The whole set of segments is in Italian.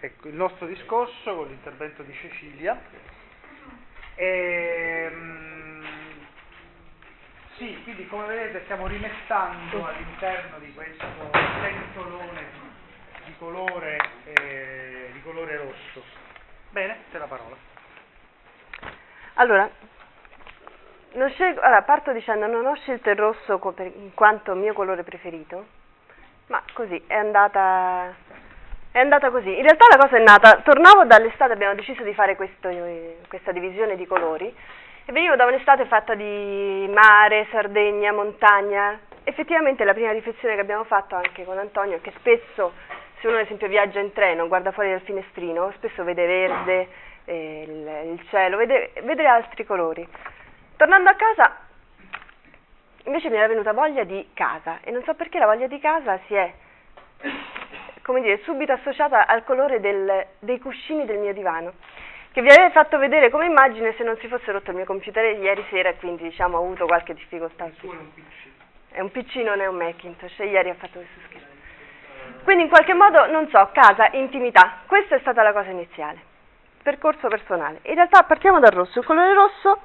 ecco, il nostro discorso con l'intervento di Cecilia. E, ehm, sì, quindi come vedete stiamo rimettendo all'interno di questo pentolone di colore, eh, di colore rosso. Bene, c'è la parola. Allora, scelgo, allora, parto dicendo non ho scelto il rosso in quanto mio colore preferito, ma così è andata, è andata così. In realtà la cosa è nata, tornavo dall'estate, abbiamo deciso di fare questo, questa divisione di colori e venivo da un'estate fatta di mare, Sardegna, montagna. Effettivamente la prima riflessione che abbiamo fatto anche con Antonio è che spesso se uno ad esempio viaggia in treno, guarda fuori dal finestrino, spesso vede verde, eh, il, il, cielo, vede, vede altri colori. Tornando a casa invece mi era venuta voglia di casa e non so perché la voglia di casa si è come dire, subito associata al colore del, dei cuscini del mio divano che vi avrei fatto vedere come immagine se non si fosse rotto il mio computer ieri sera e quindi diciamo ho avuto qualche difficoltà. Il suo è un PC. È un PC, non è un Macintosh, e ieri ha fatto questo scherzo. Quindi in qualche modo, non so, casa, intimità, questa è stata la cosa iniziale, percorso personale. In realtà partiamo dal rosso, il colore rosso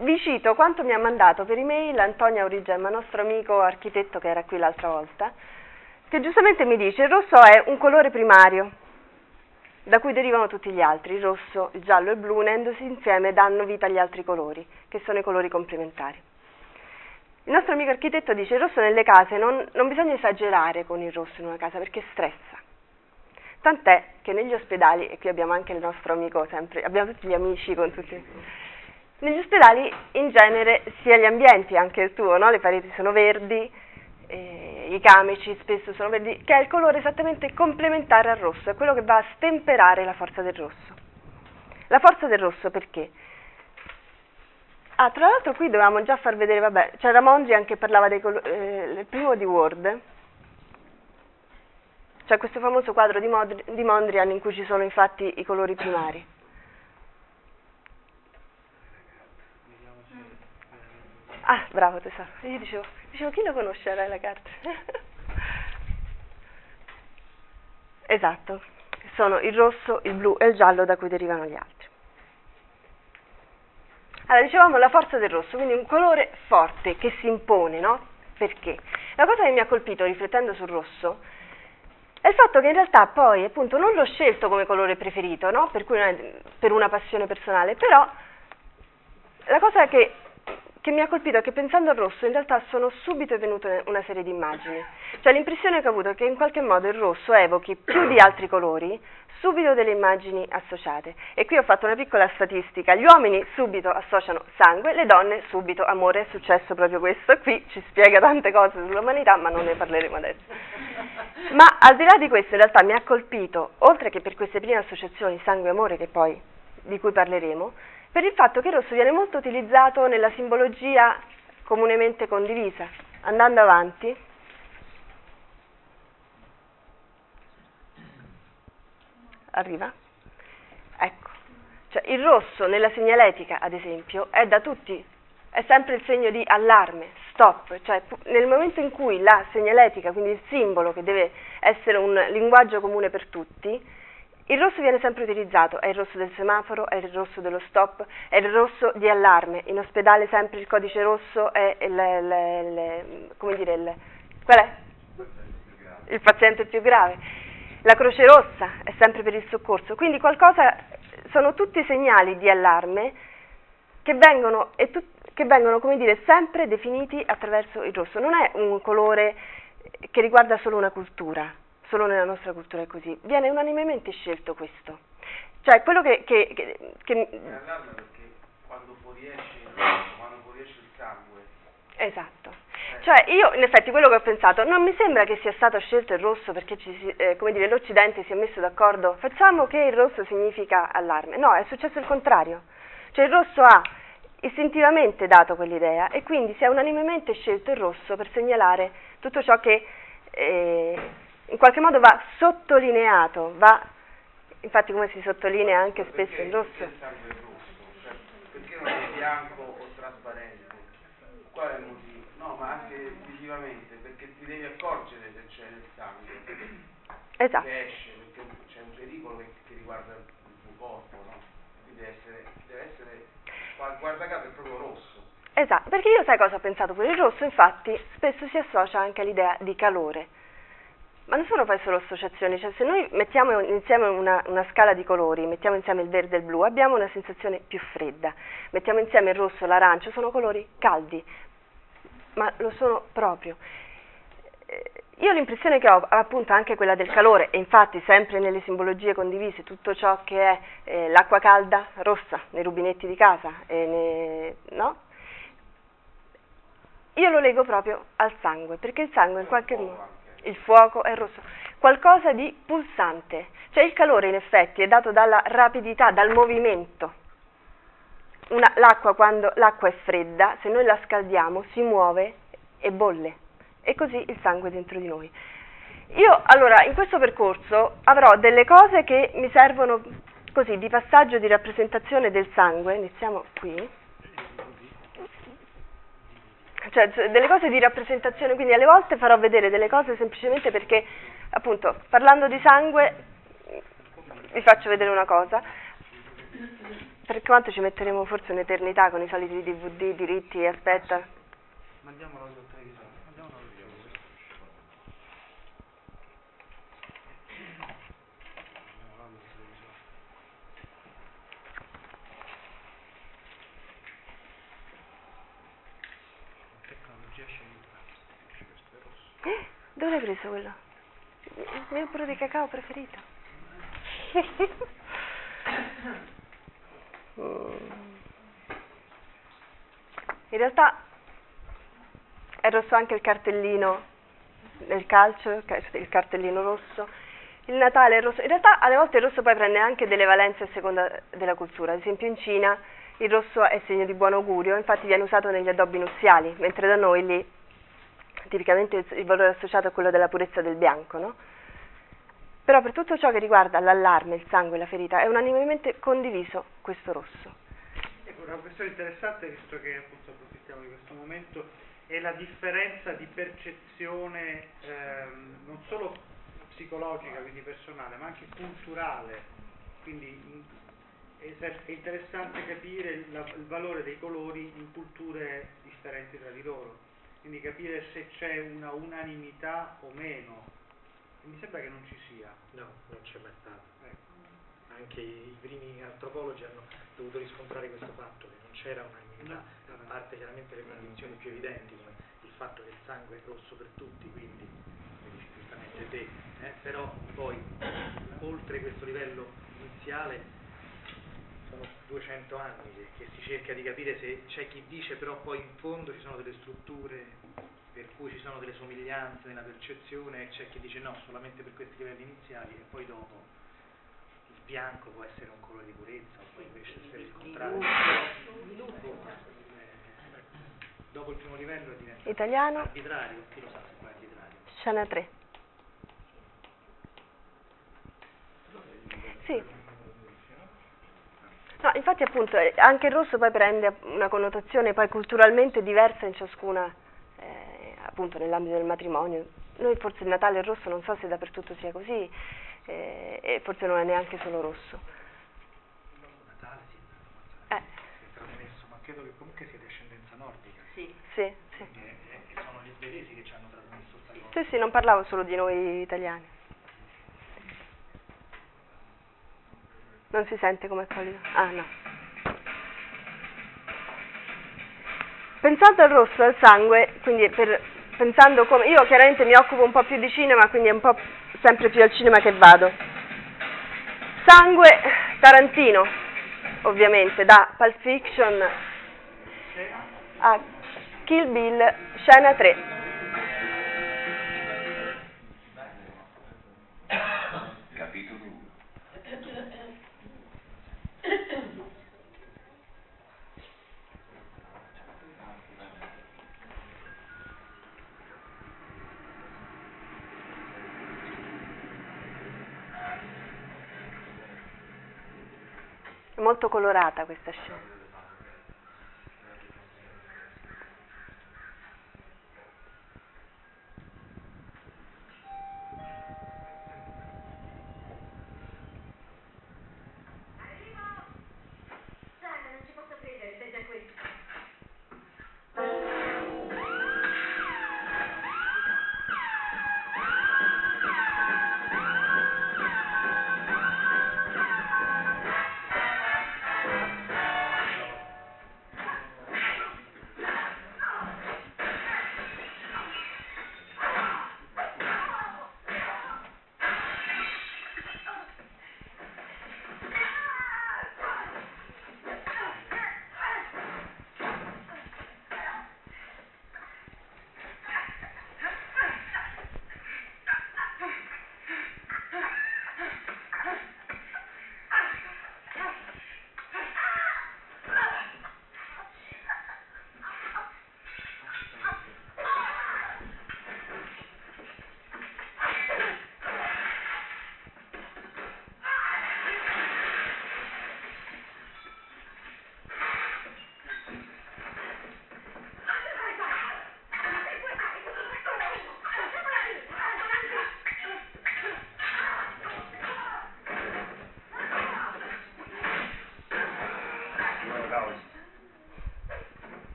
vi cito quanto mi ha mandato per email Antonio Aurigemma, nostro amico architetto che era qui l'altra volta, che giustamente mi dice il rosso è un colore primario, da cui derivano tutti gli altri, il rosso, il giallo e il blu, unendosi insieme danno vita agli altri colori, che sono i colori complementari. Il nostro amico architetto dice il rosso nelle case non, non bisogna esagerare con il rosso in una casa perché stressa. Tant'è che negli ospedali, e qui abbiamo anche il nostro amico sempre, abbiamo tutti gli amici con tutti... Negli ospedali in genere sia gli ambienti, anche il tuo, no? le pareti sono verdi, eh, i camici spesso sono verdi, che è il colore esattamente complementare al rosso, è quello che va a stemperare la forza del rosso. La forza del rosso perché? Ah, tra l'altro qui dovevamo già far vedere, vabbè, c'era Mondrian che parlava del eh, primo di Word, c'è questo famoso quadro di, Mod- di Mondrian in cui ci sono infatti i colori primari. Ah, bravo tesoro, io dicevo, dicevo chi lo conosce la carta? esatto, sono il rosso, il blu e il giallo da cui derivano gli altri. Allora, dicevamo la forza del rosso, quindi un colore forte che si impone, no? Perché? La cosa che mi ha colpito riflettendo sul rosso è il fatto che in realtà poi, appunto, non l'ho scelto come colore preferito, no? Per, per una passione personale, però la cosa che che mi ha colpito è che pensando al rosso in realtà sono subito venute una serie di immagini. Cioè l'impressione che ho avuto è che in qualche modo il rosso evochi più di altri colori subito delle immagini associate. E qui ho fatto una piccola statistica. Gli uomini subito associano sangue, le donne subito amore. È successo proprio questo. Qui ci spiega tante cose sull'umanità, ma non ne parleremo adesso. Ma al di là di questo in realtà mi ha colpito, oltre che per queste prime associazioni sangue e amore che poi, di cui parleremo, per il fatto che il rosso viene molto utilizzato nella simbologia comunemente condivisa. Andando avanti, arriva? Ecco, cioè il rosso nella segnaletica, ad esempio, è da tutti, è sempre il segno di allarme, stop, cioè nel momento in cui la segnaletica, quindi il simbolo che deve essere un linguaggio comune per tutti, il rosso viene sempre utilizzato, è il rosso del semaforo, è il rosso dello stop, è il rosso di allarme. In ospedale sempre il codice rosso è il, il, il dire, il, qual è? Il paziente più grave. La croce rossa è sempre per il soccorso. Quindi qualcosa, sono tutti segnali di allarme che vengono, tu, che vengono dire, sempre definiti attraverso il rosso. Non è un colore che riguarda solo una cultura solo nella nostra cultura è così, viene unanimemente scelto questo. Cioè quello che... che, che, che perché quando fuoriesce, quando fuoriesce il sangue... Esatto. Eh. Cioè io in effetti quello che ho pensato, non mi sembra che sia stato scelto il rosso perché ci, eh, come dire, l'Occidente si è messo d'accordo, facciamo che il rosso significa allarme. No, è successo il contrario. Cioè il rosso ha istintivamente dato quell'idea e quindi si è unanimemente scelto il rosso per segnalare tutto ciò che eh, in qualche modo va sottolineato, va, infatti come si sottolinea anche perché spesso il rosso. Il sangue rosso, cioè, perché non è bianco o trasparente? Qual è il motivo? No, ma anche visivamente, perché ti devi accorgere se c'è il sangue. Esatto. Che esce, perché c'è un pericolo che, che riguarda il tuo corpo, no? Quindi deve essere, deve essere guarda caso è proprio rosso. Esatto, perché io sai cosa ho pensato pure? Il rosso infatti spesso si associa anche all'idea di calore. Ma non sono poi solo associazioni, cioè se noi mettiamo insieme una, una, scala di colori, mettiamo insieme il verde e il blu, abbiamo una sensazione più fredda, mettiamo insieme il rosso e l'arancio, sono colori caldi, ma lo sono proprio. Eh, io l'impressione che ho appunto anche quella del calore, e infatti sempre nelle simbologie condivise, tutto ciò che è eh, l'acqua calda rossa nei rubinetti di casa, ne, no? Io lo leggo proprio al sangue, perché il sangue in qualche modo il fuoco è rosso, qualcosa di pulsante, cioè il calore in effetti è dato dalla rapidità, dal movimento. Una, l'acqua quando l'acqua è fredda, se noi la scaldiamo si muove e bolle. E così il sangue dentro di noi. Io allora in questo percorso avrò delle cose che mi servono così di passaggio di rappresentazione del sangue, iniziamo qui cioè delle cose di rappresentazione, quindi alle volte farò vedere delle cose semplicemente perché, appunto, parlando di sangue, vi faccio vedere una cosa, per quanto ci metteremo forse un'eternità con i soliti DVD, diritti, aspetta. Mandiamolo al televisore. Dove l'hai preso quello? Il mio burro di cacao preferito. In realtà è rosso anche il cartellino del calcio, il cartellino rosso. Il Natale è rosso. In realtà alle volte il rosso poi prende anche delle valenze a seconda della cultura. Ad esempio in Cina il rosso è segno di buon augurio, infatti viene usato negli addobbi nuziali, mentre da noi lì tipicamente il valore associato a quello della purezza del bianco, no? Però per tutto ciò che riguarda l'allarme, il sangue, la ferita, è unanimemente condiviso questo rosso. Ecco, una questione interessante, visto che appunto approfittiamo di questo momento, è la differenza di percezione ehm, non solo psicologica, quindi personale, ma anche culturale. Quindi è interessante capire il, il valore dei colori in culture differenti tra di loro quindi capire se c'è una unanimità o meno. mi sembra che non ci sia. No, non c'è mai stato. Ecco. Anche i primi antropologi hanno dovuto riscontrare questo fatto, che non c'era unanimità, no. a parte chiaramente le condizioni più evidenti, come il fatto che il sangue è rosso per tutti, quindi, giustamente te, eh, però poi oltre questo livello iniziale sono 200 anni che, che, si cerca di capire se c'è chi dice però poi in fondo ci sono delle strutture per cui ci sono delle somiglianze nella percezione e c'è chi dice no, solamente per questi livelli iniziali e poi dopo il bianco può essere un colore di purezza o poi invece essere il contrario. dopo il primo livello diventa Italiano. arbitrario, chi lo sa se poi è arbitrario. Scena 3. Sì. Infatti appunto eh, anche il rosso poi prende una connotazione poi culturalmente diversa in ciascuna, eh, appunto nell'ambito del matrimonio. Noi forse il Natale il rosso non so se dappertutto sia così, eh, e forse non è neanche solo rosso. Natale sì, eh. è trasmesso, ma credo che comunque sia di ascendenza nordica. Sì, sì. sì. Quindi è, sono gli svedesi che ci hanno trasmesso questa cosa. Sì, sì, non parlavo solo di noi italiani. Non si sente come pallida? Ah no. Pensando al rosso, al sangue, quindi per, pensando come... Io chiaramente mi occupo un po' più di cinema, quindi è un po' sempre più al cinema che vado. Sangue, Tarantino, ovviamente, da Pulp Fiction a Kill Bill, scena 3. Molto colorata questa scena.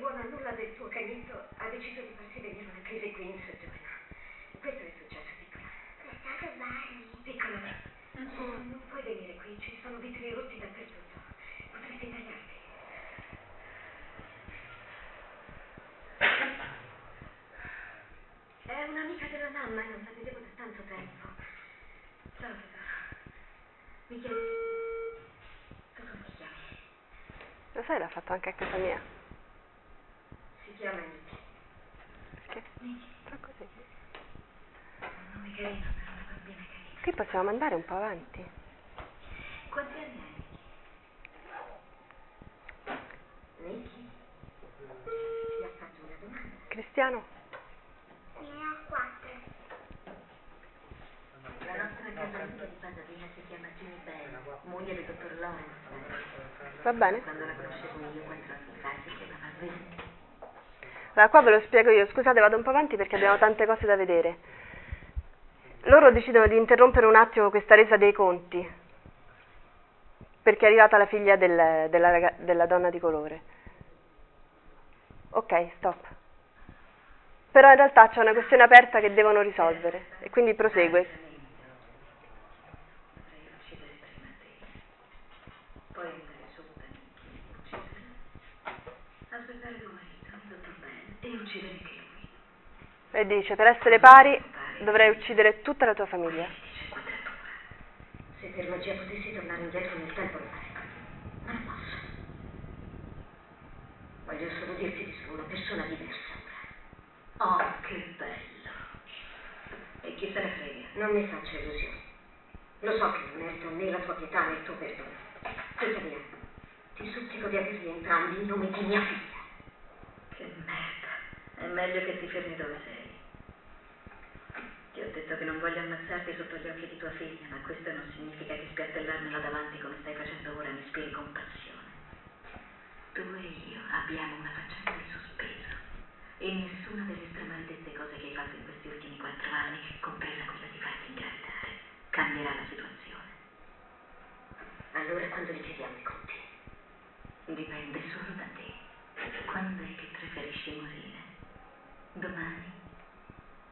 buona nulla del tuo cagnetto ha deciso di farsi venire una crisi qui in soggiorno. Questo è successo, piccola. È stato Barney. Piccola, mm-hmm. Eh. Oh, non puoi venire qui, ci sono vetri rotti dappertutto. Potresti tagliarti. È un'amica della mamma, e non la vedevo da tanto tempo. Ciao, mi chiami... Cosa mi chiami? Lo sai, l'ha fatto anche a casa mia. Si chiama Nicky. Perché? Nicky, Fa così. un nome carino per una bambina carina. Qui possiamo andare un po' avanti. Quanti anni hai, Nicky? Nicky? Ti ha fatto una domanda. Cristiano? La nostra casalinga di Pasadena si chiama Ginny Bell, moglie del dottor Lawrence. Va bene? Quando la conoscevo io, quattro anni fa, si chiamava Sven. Allora, qua ve lo spiego io. Scusate, vado un po' avanti perché abbiamo tante cose da vedere. Loro decidono di interrompere un attimo questa resa dei conti perché è arrivata la figlia del- della, della donna di colore. Ok, stop. Però in realtà c'è una questione aperta che devono risolvere e quindi prosegue. Potrei uccidere prima te. Poi andare su da Nicky, uccidere. Aspettare tuo marito, il dottor Bell, e uccidere anche lui. E dice, per essere pari dovrei uccidere tutta la tua famiglia. Se per magia potessi tornare indietro nel tempo lo farei. Ma non posso. Voglio solo dirti di sono una persona diversa. Oh, che bello. E chi se ne frega? Non mi faccia illusioni. Lo so che non merito né la tua pietà né il tuo perdono. Tuttavia, ti supplico di averli entrambi in nome di mia figlia. Che merda. È meglio che ti fermi dove sei. Ti ho detto che non voglio ammazzarti sotto gli occhi di tua figlia, ma questo non significa che spiattellarmela davanti come stai facendo ora mi ispiri compassione. Tu e io abbiamo una faccenda di sospeso e nessuna delle stramaledette cose che hai fatto in questi ultimi quattro anni, compresa quella di farti ingravidare, cambierà la situazione. Allora quando li chiediamo i conti? Dipende solo da te. Quando è che preferisci morire? Domani?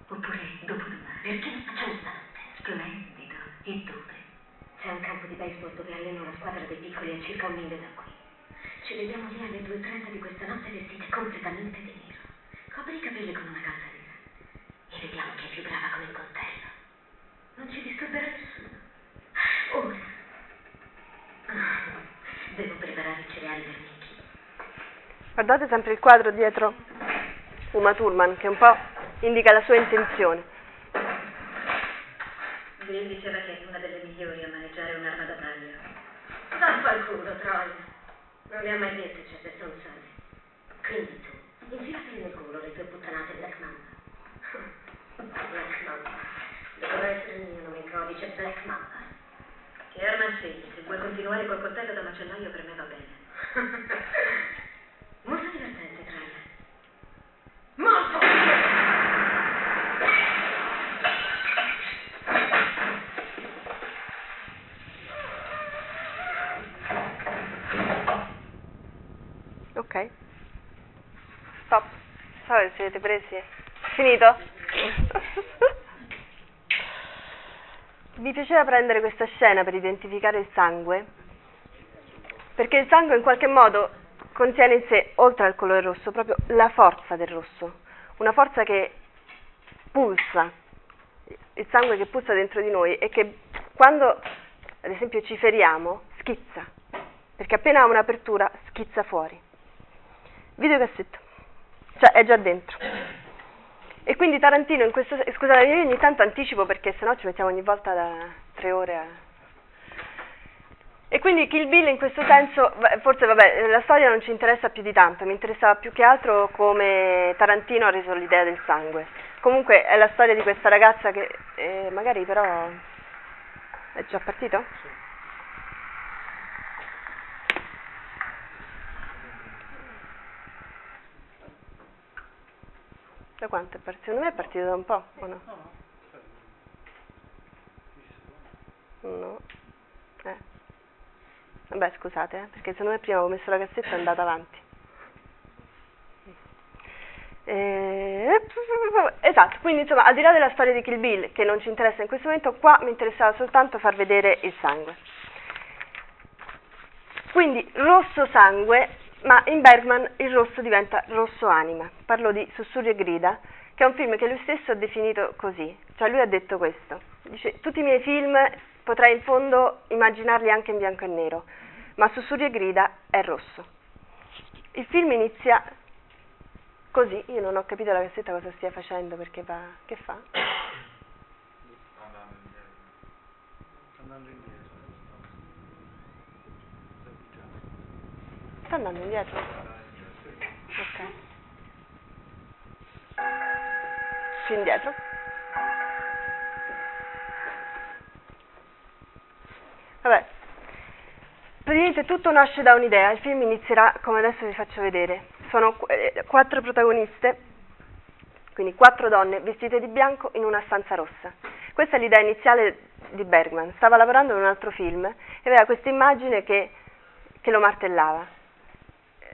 Oppure dopodomani? Perché non facciamo stanotte? Splendido. E dove? C'è un campo di baseball dove alleno una squadra dei piccoli a circa un mille da qui. Ci vediamo lì alle 2.30 di questa notte vestite completamente di nero. Copri i capelli con una calza nera. E vediamo chi è più brava con il coltello. Non ci disturberà nessuno. Ora. Devo preparare i cereali per Nicky. Guardate sempre il quadro dietro Uma Thurman che un po' indica la sua intenzione. Bill diceva che è una delle migliori a maneggiare un'arma da taglio. Vaffanculo, Troy. Non le ha mai dette certe stronzate. Quindi tu, infilateli nel culo le tue puttanate Black Mamba. Black Mamba. Doveva essere il mio nome in codice Black Mamba. Che arma scegli? Se vuoi continuare col coltello da macellaio per me va bene. Molto divertente! Ok. Stop. Che siete presi. Finito? Mi piaceva prendere questa scena per identificare il sangue, perché il sangue in qualche modo contiene in sé, oltre al colore rosso, proprio la forza del rosso, una forza che pulsa, il sangue che pulsa dentro di noi e che quando, ad esempio, ci feriamo, schizza, perché appena ha un'apertura schizza fuori. Videocassetto, cioè è già dentro. E quindi Tarantino in questo scusate, io ogni tanto anticipo perché sennò ci mettiamo ogni volta da tre ore a... E quindi Kill Bill in questo senso, forse vabbè, la storia non ci interessa più di tanto, mi interessava più che altro come Tarantino ha reso l'idea del sangue. Comunque è la storia di questa ragazza che eh, magari però è già partito? Da quanto è partito? Secondo me è partito da un po', o no? No. Eh. Vabbè, scusate, eh, perché secondo me prima avevo messo la cassetta e è andata avanti. E... Esatto, quindi insomma, al di là della storia di Kill Bill, che non ci interessa in questo momento, qua mi interessava soltanto far vedere il sangue. Quindi rosso sangue, ma in Bergman il rosso diventa rosso anima. Parlo di Sussurri e grida, che è un film che lui stesso ha definito così. Cioè lui ha detto questo. Dice, tutti i miei film potrei in fondo immaginarli anche in bianco e nero, ma Sussurri e grida è rosso. Il film inizia così, io non ho capito la cassetta cosa stia facendo perché va, che fa? andando indietro. Sta andando indietro? Ok. Più indietro? Vabbè, praticamente tutto nasce da un'idea, il film inizierà come adesso vi faccio vedere. Sono eh, quattro protagoniste, quindi quattro donne vestite di bianco in una stanza rossa. Questa è l'idea iniziale di Bergman, stava lavorando in un altro film e aveva questa immagine che, che lo martellava. Eh,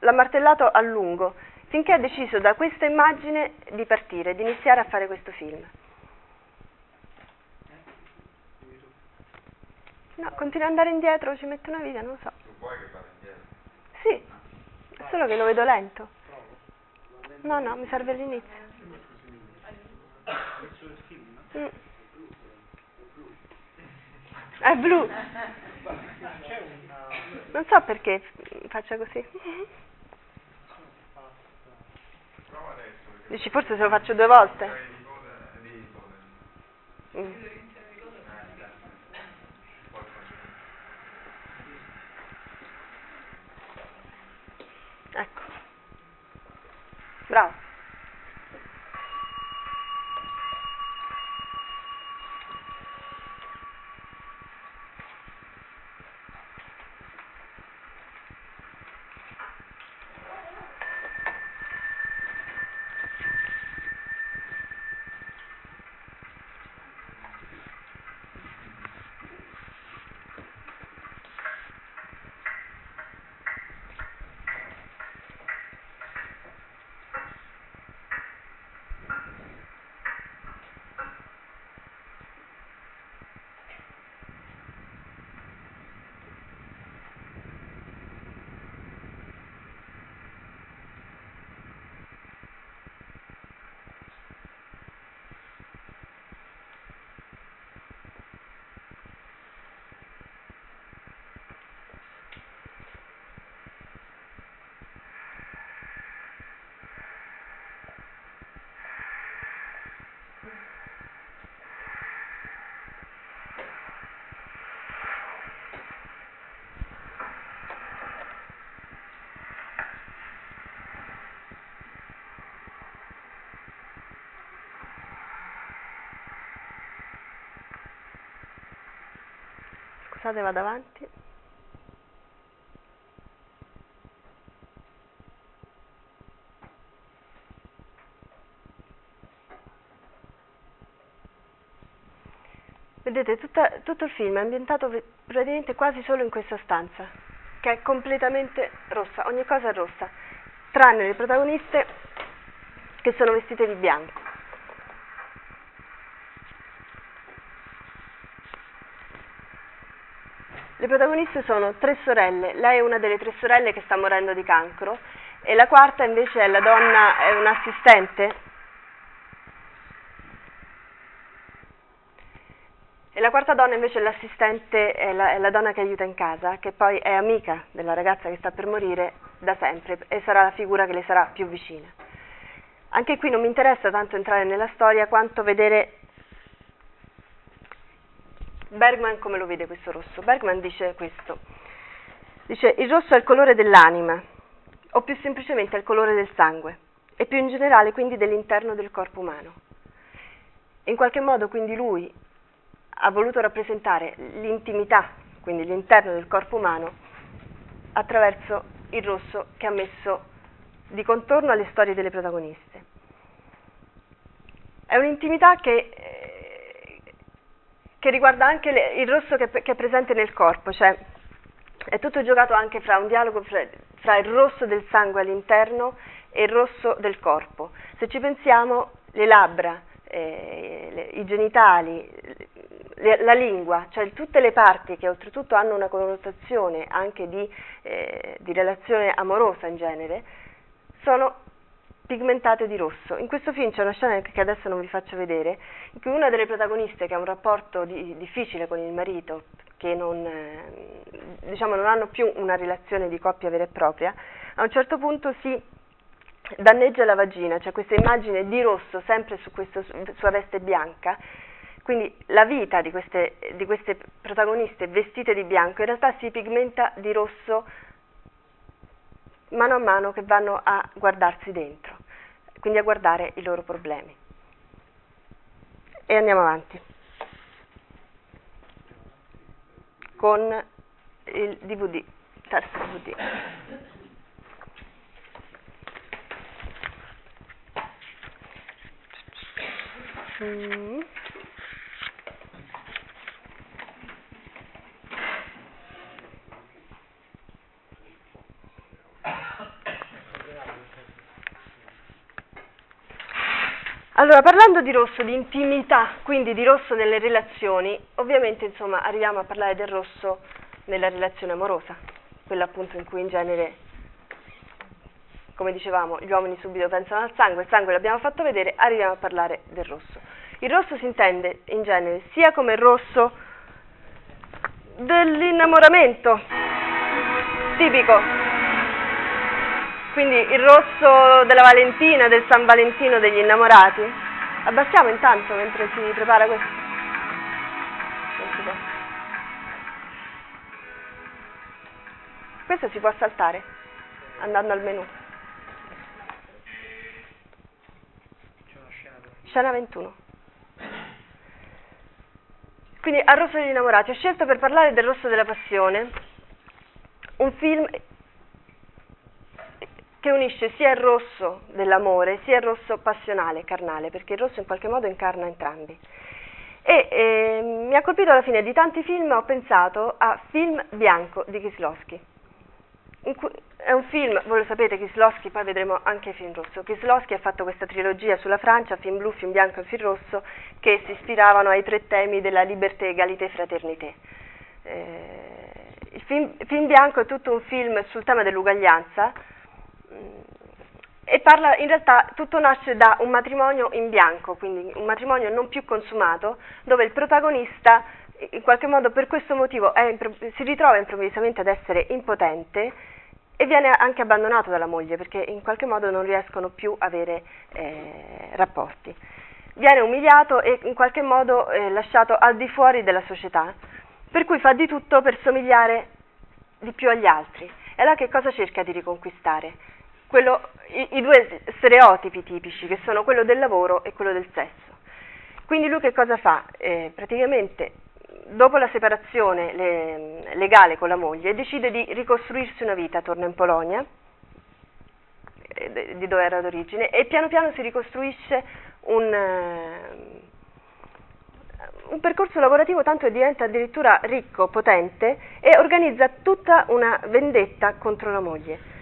L'ha martellato a lungo, finché ha deciso da questa immagine di partire, di iniziare a fare questo film. No, continua ad andare indietro, ci mette una vita, non lo so. Tu vuoi che vada indietro? Sì, solo che lo vedo lento. No, no, mi serve all'inizio. Mm. È blu. Non so perché faccia così. Dici, forse se lo faccio due volte. Mm. Poi faccio- Ecco. Bravo. Scusate, vado avanti. Vedete, tutta- tutto il film è ambientato praticamente quasi solo in questa stanza, che è completamente rossa, ogni cosa è rossa, tranne le protagoniste che sono vestite di bianco. Le protagoniste sono tre sorelle, lei è una delle tre sorelle che sta morendo di cancro e la quarta invece è la donna, è un'assistente. E la quarta donna invece è l'assistente, è la, è la donna che aiuta in casa, che poi è amica della ragazza che sta per morire da sempre e sarà la figura che le sarà più vicina. Anche qui non mi interessa tanto entrare nella storia quanto vedere Bergman come lo vede questo rosso? Bergman dice questo. Dice il rosso è il colore dell'anima, o più semplicemente è il colore del sangue, e più in generale quindi dell'interno del corpo umano. In qualche modo quindi lui ha voluto rappresentare l'intimità, quindi l'interno del corpo umano, attraverso il rosso che ha messo di contorno alle storie delle protagoniste. È un'intimità che, eh, che riguarda anche le- il rosso che, che è presente nel corpo, cioè è tutto giocato anche fra un dialogo fra, fra il rosso del sangue all'interno e il rosso del corpo. Se ci pensiamo, le labbra, eh, le, i genitali, le, la lingua, cioè tutte le parti che oltretutto hanno una connotazione anche di, eh, di relazione amorosa in genere, sono pigmentate di rosso. In questo film c'è una scena che adesso non vi faccio vedere, in cui una delle protagoniste che ha un rapporto di, difficile con il marito, che non, eh, diciamo, non hanno più una relazione di coppia vera e propria, a un certo punto si danneggia la vagina, c'è questa immagine di rosso sempre su questa sua veste bianca, quindi la vita di queste, di queste protagoniste vestite di bianco in realtà si pigmenta di rosso mano a mano che vanno a guardarsi dentro, quindi a guardare i loro problemi. E andiamo avanti con il DVD, terzo DVD. Mm. Allora, parlando di rosso, di intimità, quindi di rosso nelle relazioni, ovviamente insomma arriviamo a parlare del rosso nella relazione amorosa, quella appunto in cui in genere, come dicevamo, gli uomini subito pensano al sangue, il sangue l'abbiamo fatto vedere, arriviamo a parlare del rosso. Il rosso si intende in genere sia come il rosso dell'innamoramento, tipico, quindi il rosso della Valentina, del San Valentino degli innamorati. Abbassiamo intanto mentre si prepara questo. Questo si può saltare andando al menu. Scena 21. Quindi al rosso degli innamorati ho scelto per parlare del rosso della passione un film che unisce sia il rosso dell'amore sia il rosso passionale, carnale, perché il rosso in qualche modo incarna entrambi. E eh, mi ha colpito alla fine di tanti film, ho pensato a Film Bianco di Kislowski. È un film, voi lo sapete, Kislowski, poi vedremo anche Film Rosso. Kislowski ha fatto questa trilogia sulla Francia, Film Blu, Film Bianco e Film Rosso, che si ispiravano ai tre temi della libertà, egalité e fraternité. Eh, il film, film Bianco è tutto un film sul tema dell'uguaglianza, e parla, in realtà tutto nasce da un matrimonio in bianco, quindi un matrimonio non più consumato, dove il protagonista in qualche modo per questo motivo è, si ritrova improvvisamente ad essere impotente e viene anche abbandonato dalla moglie perché in qualche modo non riescono più a avere eh, rapporti. Viene umiliato e in qualche modo eh, lasciato al di fuori della società, per cui fa di tutto per somigliare di più agli altri. E allora che cosa cerca di riconquistare? Quello, i, i, due stereotipi tipici, che sono quello del lavoro e quello del sesso. Quindi lui che cosa fa? Eh, praticamente, dopo la separazione le, legale con la moglie, decide di ricostruirsi una vita, torna in Polonia, eh, di dove era d'origine, e piano piano si ricostruisce un, eh, un percorso lavorativo tanto che diventa addirittura ricco, potente, e organizza tutta una vendetta contro la moglie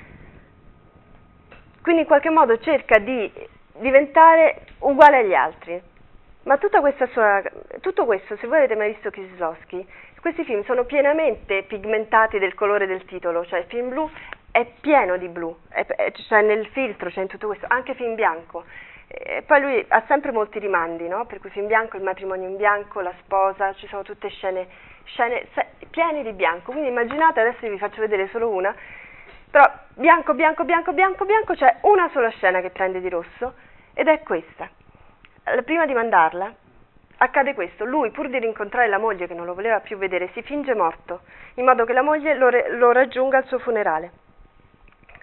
quindi in qualche modo cerca di diventare uguale agli altri. Ma sua, tutto questo, se voi avete mai visto Kieslowski, questi film sono pienamente pigmentati del colore del titolo, cioè il film blu è pieno di blu, è, è, cioè nel filtro, c'è in tutto questo, anche film bianco. E poi lui ha sempre molti rimandi, no? per cui film bianco, il matrimonio in bianco, la sposa, ci sono tutte scene, scene piene di bianco, quindi immaginate, adesso vi faccio vedere solo una, però bianco, bianco, bianco, bianco, bianco, c'è una sola scena che prende di rosso ed è questa. Prima di mandarla accade questo, lui pur di rincontrare la moglie che non lo voleva più vedere si finge morto, in modo che la moglie lo, re- lo raggiunga al suo funerale.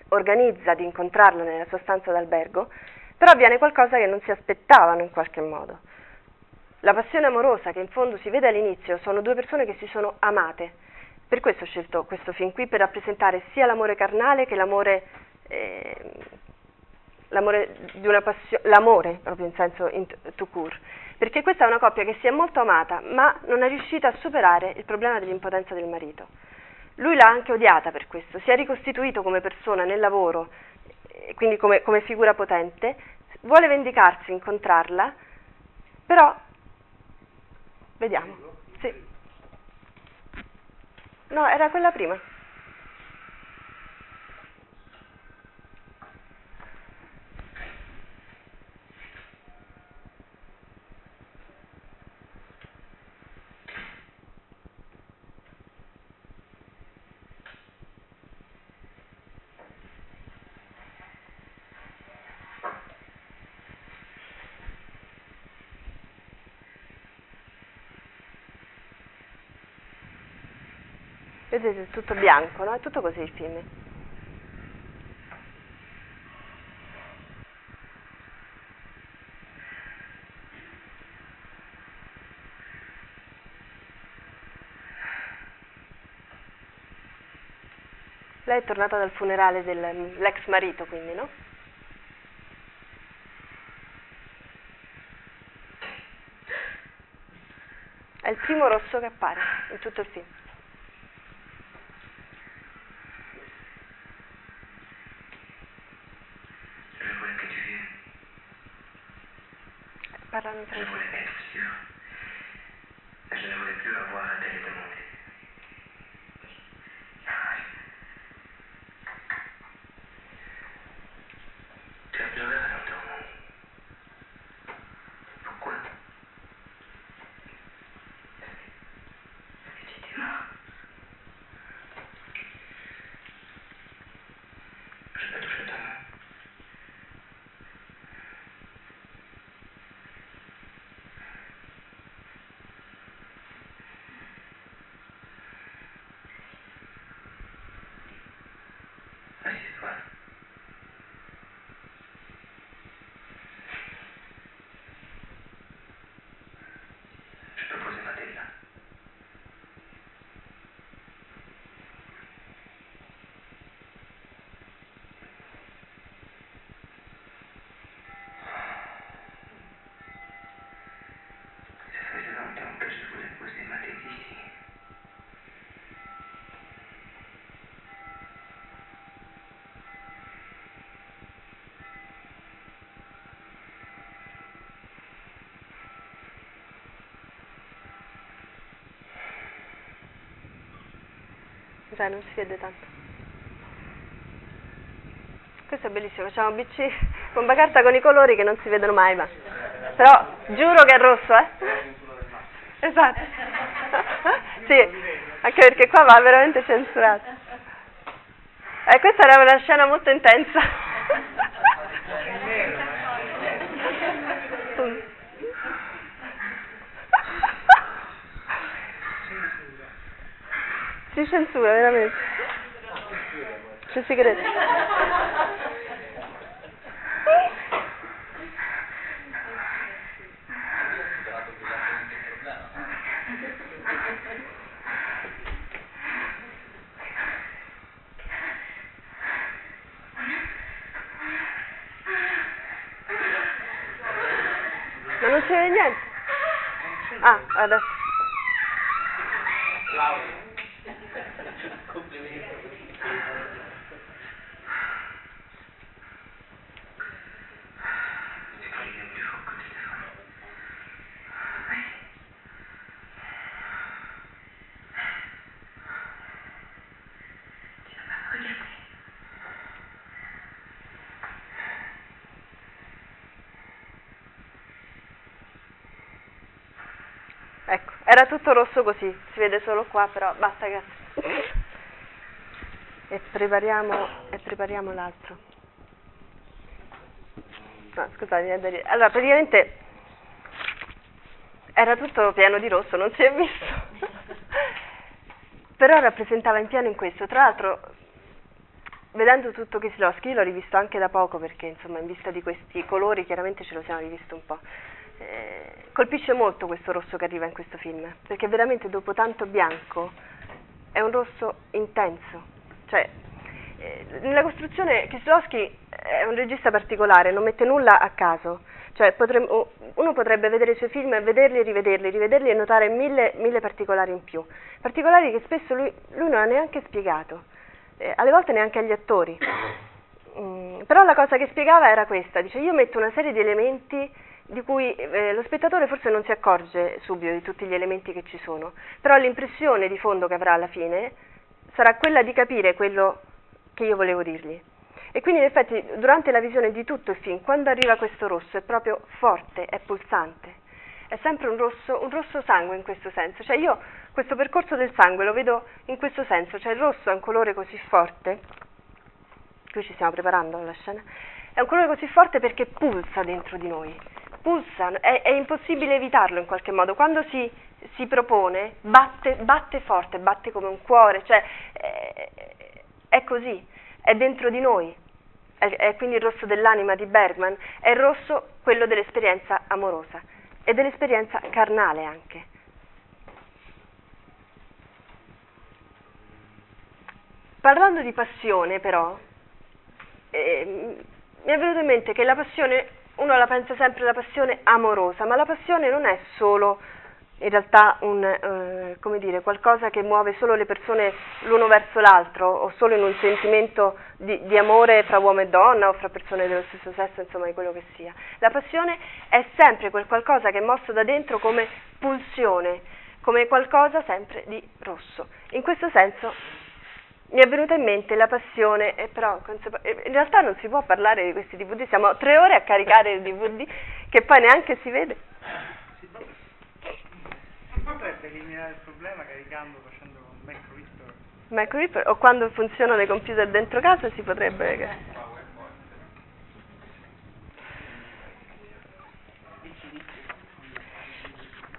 Organizza di incontrarlo nella sua stanza d'albergo, però avviene qualcosa che non si aspettavano in qualche modo. La passione amorosa che in fondo si vede all'inizio sono due persone che si sono amate, per questo ho scelto questo film qui, per rappresentare sia l'amore carnale che l'amore, eh, l'amore di una passione, l'amore proprio in senso in to cure. Perché questa è una coppia che si è molto amata, ma non è riuscita a superare il problema dell'impotenza del marito. Lui l'ha anche odiata per questo, si è ricostituito come persona nel lavoro, quindi come, come figura potente, vuole vendicarsi, incontrarla, però vediamo. No, era quella prima. Vedete, è tutto bianco, no? È tutto così il film. Lei è tornata dal funerale dell'ex marito, quindi, no? È il primo rosso che appare in tutto il film. um, Dai, non si vede tanto. Questo è bellissimo, facciamo BC bomba carta con i colori che non si vedono mai, ma... Però giuro che è rosso, eh? Esatto. sì, anche perché qua va veramente censurato. Eh, questa era una scena molto intensa. Si censura, veramente. Ci si crede. Ma non si vede niente. Ah, adesso. C'est pas il est plus fort que le téléphone. Oui. Tu vas pas me regarder. Ecco, era tutto rosso così, si vede solo qua, però basta che... E prepariamo, e prepariamo l'altro. No, scusate. Allora, praticamente era tutto pieno di rosso, non si è visto. però rappresentava in pieno in questo. Tra l'altro, vedendo tutto Kieslowski, io l'ho rivisto anche da poco perché, insomma, in vista di questi colori, chiaramente ce lo siamo rivisto un po'. Eh, colpisce molto questo rosso che arriva in questo film, perché veramente dopo tanto bianco è un rosso intenso. Cioè, eh, nella costruzione Kieslowski è un regista particolare, non mette nulla a caso. Cioè, potremmo- uno potrebbe vedere i suoi film e vederli e rivederli, rivederli e notare mille, mille particolari in più. Particolari che spesso lui, lui non ha neanche spiegato, eh, alle volte neanche agli attori. mm, però la cosa che spiegava era questa, dice io metto una serie di elementi di cui eh, lo spettatore forse non si accorge subito di tutti gli elementi che ci sono, però l'impressione di fondo che avrà alla fine sarà quella di capire quello che io volevo dirgli. E quindi in effetti durante la visione di tutto il film, quando arriva questo rosso, è proprio forte, è pulsante, è sempre un rosso, un rosso sangue in questo senso. Cioè io questo percorso del sangue lo vedo in questo senso, cioè il rosso è un colore così forte, qui ci stiamo preparando alla scena, è un colore così forte perché pulsa dentro di noi, pulsa, è, è impossibile evitarlo in qualche modo, quando si, si propone batte, batte, forte, batte come un cuore, cioè è, è così, è dentro di noi, è, è quindi il rosso dell'anima di Bergman, è il rosso quello dell'esperienza amorosa e dell'esperienza carnale anche. Parlando di passione però, eh, mi è venuto in mente che la passione, uno la pensa sempre la passione amorosa, ma la passione non è solo in realtà un, eh, come dire, qualcosa che muove solo le persone l'uno verso l'altro o solo in un sentimento di, di, amore fra uomo e donna o fra persone dello stesso sesso, insomma di quello che sia. La passione è sempre quel qualcosa che è mosso da dentro come pulsione, come qualcosa sempre di rosso. In questo senso mi è venuta in mente la passione, e però in realtà non si può parlare di questi DVD, siamo tre ore a caricare il DVD che poi neanche si vede potrebbe eliminare il problema caricando facendo con Mac Reaper. Mac Reaper o quando funzionano i computer dentro casa si potrebbe...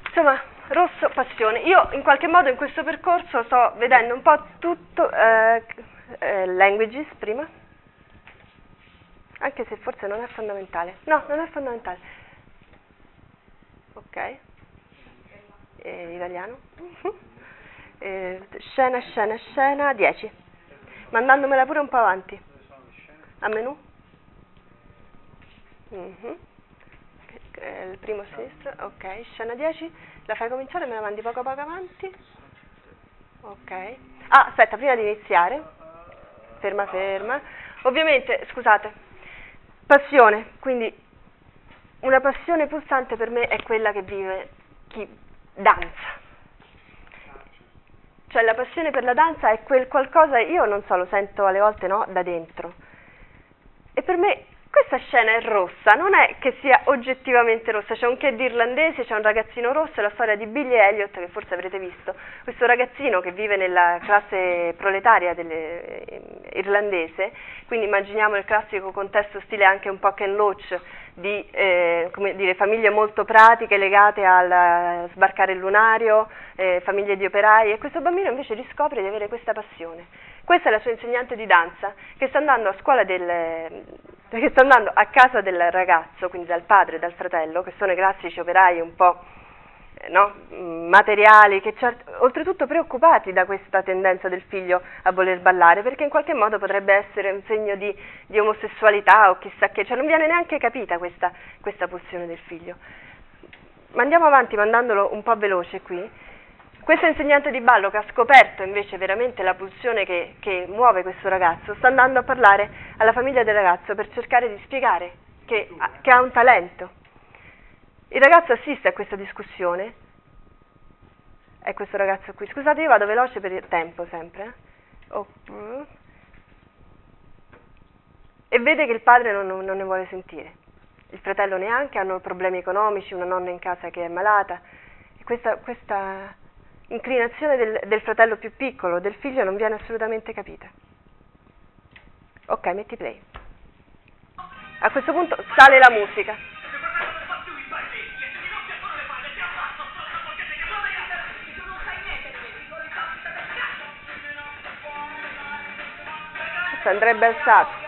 Insomma, rosso, passione. Io in qualche modo in questo percorso sto vedendo un po' tutto, eh, eh, languages prima, anche se forse non è fondamentale. No, non è fondamentale. Ok eh, italiano. Scena, scena, scena, 10. Mandandomela pure un po' avanti. A menù. Mm-hmm. Il primo sinistro, ok, scena 10. La fai cominciare, me la mandi poco poco avanti. Ok. Ah, aspetta, prima di iniziare. Ferma, ferma. Ovviamente, scusate, passione, quindi una passione pulsante per me è quella che vive chi danza. Cioè la passione per la danza è quel qualcosa, io non so, lo sento alle volte no, da dentro. E per me questa scena è rossa, non è che sia oggettivamente rossa, c'è un di irlandese, c'è un ragazzino rosso, è la storia di Billy Elliot che forse avrete visto, questo ragazzino che vive nella classe proletaria delle, eh, irlandese, quindi immaginiamo il classico contesto stile anche un po' Ken Loach di eh, dire, famiglie molto pratiche legate al sbarcare il lunario, eh, famiglie di operai e questo bambino invece riscopre di avere questa passione. Questa è la sua insegnante di danza che sta andando a scuola del, che sta andando a casa del ragazzo, quindi dal padre e dal fratello, che sono i classici operai un po' no? Mm, materiali, che cert- oltretutto preoccupati da questa tendenza del figlio a voler ballare, perché in qualche modo potrebbe essere un segno di, di omosessualità o chissà che, cioè non viene neanche capita questa, questa pulsione del figlio. Ma andiamo avanti mandandolo un po' veloce qui. Questo insegnante di ballo che ha scoperto invece veramente la pulsione che, che muove questo ragazzo, sta andando a parlare alla famiglia del ragazzo per cercare di spiegare che, che ha un talento. Il ragazzo assiste a questa discussione, è questo ragazzo qui, scusate io vado veloce per il tempo sempre, oh. e vede che il padre non, non, ne vuole sentire, il fratello neanche, hanno problemi economici, una nonna in casa che è malata, e questa, questa inclinazione del, del fratello più piccolo, del figlio, non viene assolutamente capita. Ok, metti play. A questo punto sale la musica. andrebbe alzato.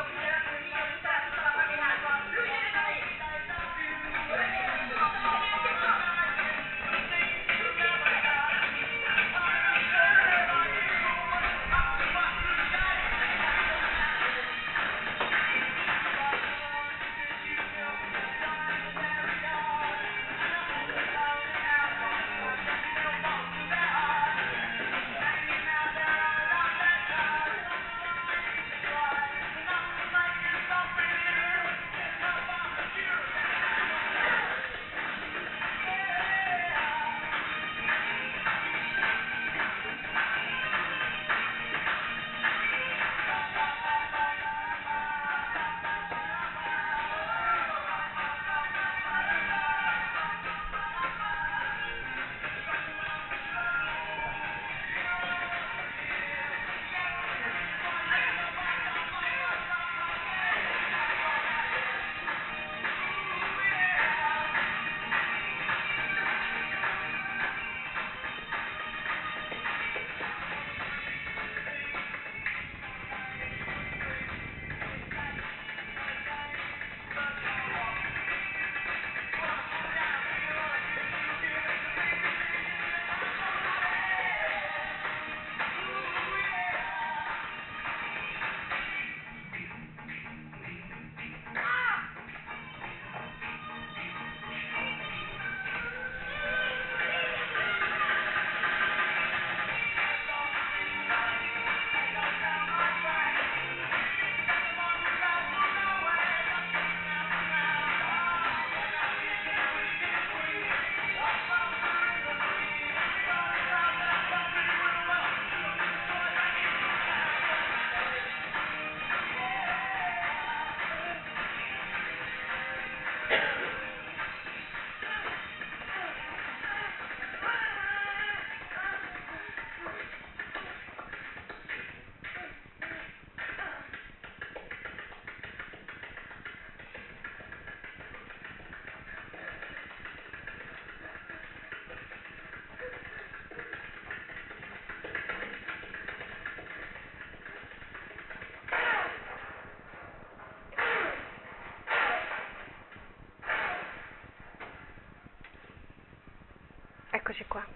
Eccoci qua.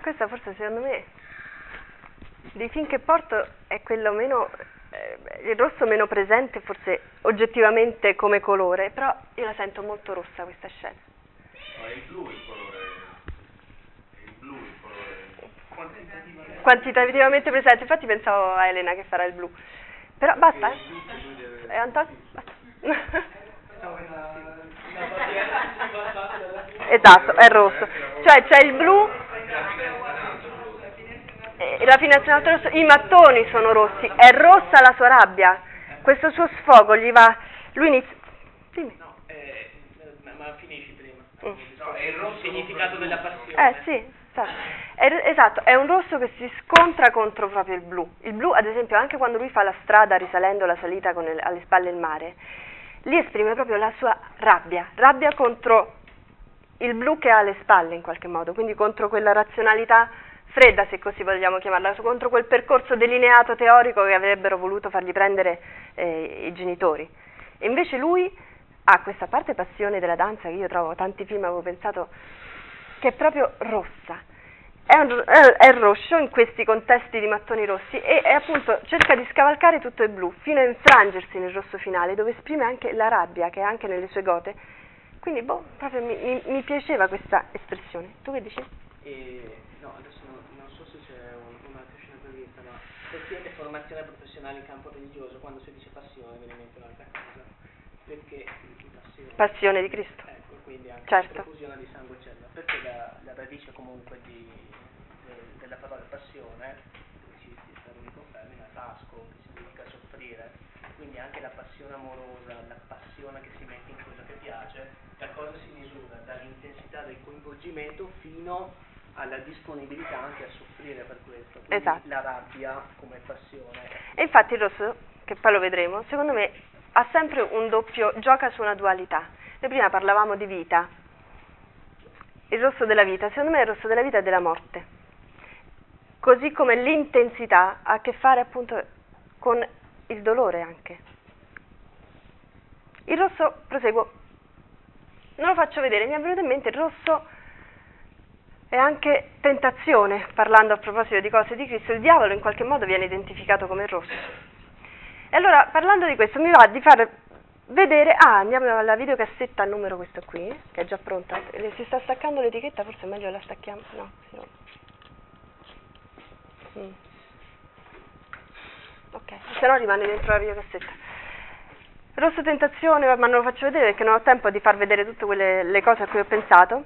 Questa forse secondo me dei film che porto è quello meno eh, il rosso meno presente forse oggettivamente come colore, però io la sento molto rossa questa scena. Ma è il blu il colore. È il blu il colore. Quantitativamente. Quantitativamente presente, infatti pensavo a Elena che farà il blu. Però basta, eh? E Antonio? Basta. esatto, è rosso. Cioè c'è il blu, e alto rosso, i mattoni sono rossi, è rossa la sua rabbia. Questo suo sfogo gli va. Lui inizia. Dimmi. No, eh, ma, finisci prima. Mm. No, è il rosso significato della passione. Eh sì, esatto. È, esatto, è un rosso che si scontra contro proprio il blu. Il blu, ad esempio, anche quando lui fa la strada risalendo la salita con il- alle spalle il mare, lì esprime proprio la sua rabbia, rabbia contro il blu che ha alle spalle in qualche modo, quindi contro quella razionalità fredda, se così vogliamo chiamarla, contro quel percorso delineato teorico che avrebbero voluto fargli prendere eh, i genitori. E invece lui ha questa parte passione della danza che io trovo, tanti film avevo pensato, che è proprio rossa. È, un- è- è rosso in questi contesti di mattoni rossi e, e appunto cerca di scavalcare tutto il blu fino a infrangersi nel rosso finale dove esprime anche la rabbia che è anche nelle sue gote. Quindi boh, proprio mi, mi- mi piaceva questa espressione. Tu che dici? E, no, adesso non, non so se c'è un- un'altra scena prevista, ma perché formazione professionale in campo religioso, quando si dice passione viene in mente un'altra cosa. Perché passione. Passione di Cristo. Ecco, quindi anche Certo. profusione di sangue c'ella. Perché la, la radice comunque di, de- della parola passione, ci, spero mi confermi, è tasco, che significa soffrire. Quindi anche la passione amorosa, la passione che si mette in quello che piace, da cosa si misura? Dall'intensità del coinvolgimento fino alla disponibilità anche a soffrire per questo. Quindi Esatto. la rabbia come passione. E infatti il rosso, che poi lo vedremo, secondo me ha sempre un doppio, gioca su una dualità. Noi prima parlavamo di vita, il rosso della vita, secondo me il rosso della vita è della morte. Così come l'intensità ha a che fare appunto con il dolore anche. Il rosso, proseguo, non lo faccio vedere, mi è venuto in mente il rosso è anche tentazione, parlando a proposito di cose di Cristo, il diavolo in qualche modo viene identificato come rosso. E allora, parlando di questo, mi va di far vedere, ah, andiamo alla videocassetta numero questo qui, che è già pronta, Le- si sta staccando l'etichetta, forse è meglio la stacchiamo, no, no. Mm. Ok, se no rimane dentro la videocassetta. Rosso tentazione, ma non lo faccio vedere perché non ho tempo di far vedere tutte quelle le cose a cui ho pensato.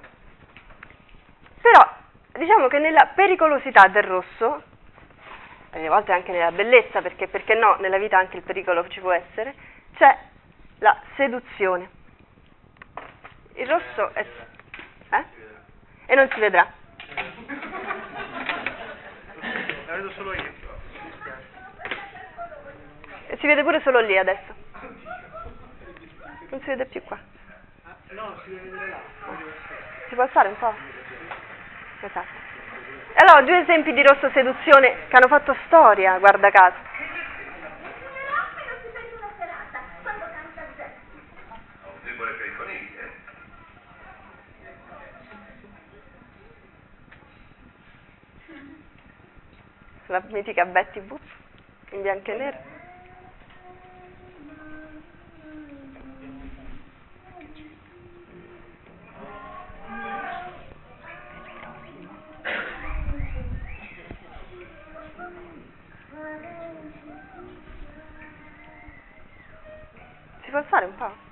Però diciamo che nella pericolosità del rosso, e a volte anche nella bellezza, perché perché no, nella vita anche il pericolo ci può essere, c'è la seduzione. Il rosso è... Eh? E non si vedrà. La vedo solo io. Si vede pure solo lì adesso. Non si vede più qua. No, si vedere là. Si può alzare un po'? Esatto. Allora, due esempi di rosso seduzione che hanno fatto storia, guarda caso. La mitica Betty Boop in bianco e nero. Alzare un po'?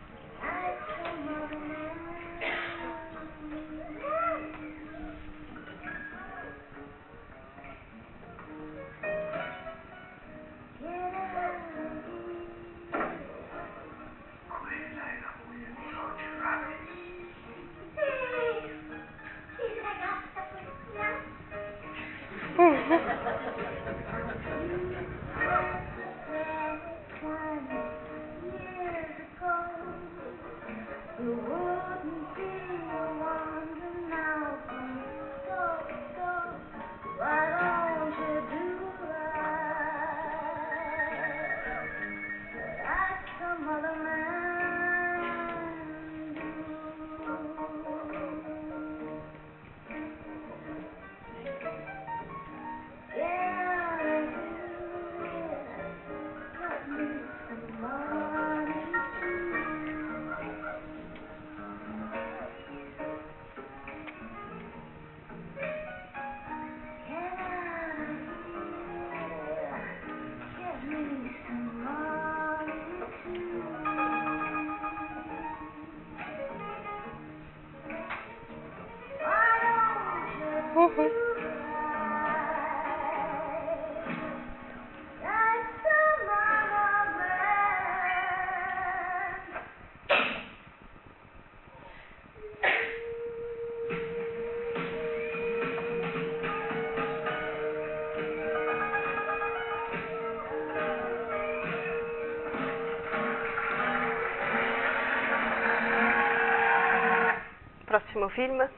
Prossimo film.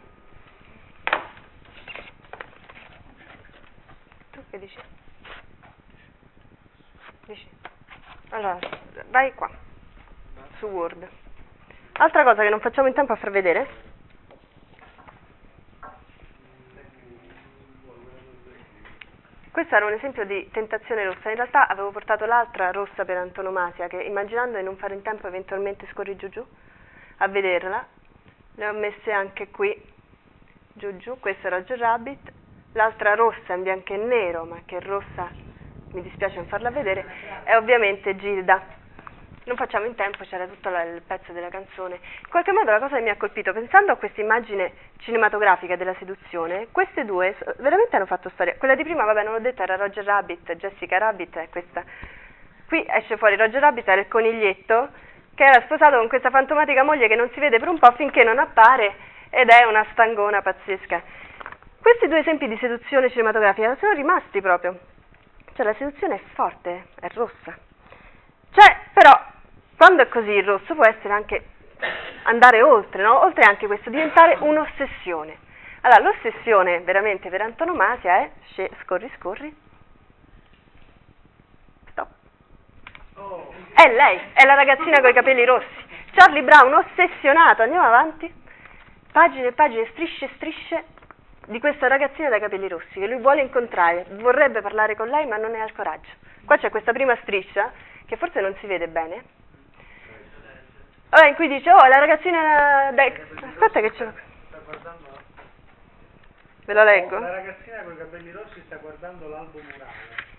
Tu che dici? Dici? Allora, vai qua, su Word. Altra cosa che non facciamo in tempo a far vedere. Questo era un esempio di tentazione rossa. In realtà avevo portato l'altra rossa per antonomasia, che immaginando di non fare in tempo eventualmente scorri giù giù a vederla, le ho messe anche qui, giù giù, questo è Roger Rabbit, l'altra rossa in bianco e nero, ma che rossa mi dispiace non farla vedere, è ovviamente Gilda. Non facciamo in tempo, c'era tutto il pezzo della canzone. In qualche modo la cosa che mi ha colpito, pensando a questa immagine cinematografica della seduzione, queste due veramente hanno fatto storia. Quella di prima, vabbè, non l'ho detto, era Roger Rabbit, Jessica Rabbit è questa. Qui esce fuori Roger Rabbit, era il coniglietto, che era sposato con questa fantomatica moglie che non si vede per un po' finché non appare ed è una stangona pazzesca. Questi due esempi di seduzione cinematografica sono rimasti proprio. Cioè la seduzione è forte, è rossa. Cioè, però, quando è così il rosso può essere anche andare oltre, no? Oltre anche questo, diventare un'ossessione. Allora, l'ossessione veramente per antonomasia è scorri, scorri. Stop. È lei, è la ragazzina con i capelli rossi. Charlie Brown, ossessionato, andiamo avanti. Pagine e pagine, strisce e strisce di questa ragazzina dai capelli rossi che lui vuole incontrare, vorrebbe parlare con lei ma non ne ha il coraggio. Qua c'è questa prima striscia che forse non si vede bene. Allora, in cui dice, oh, la ragazzina... Dai, aspetta che c'è... Ve la leggo? La ragazzina con i capelli rossi sta guardando l'album murale.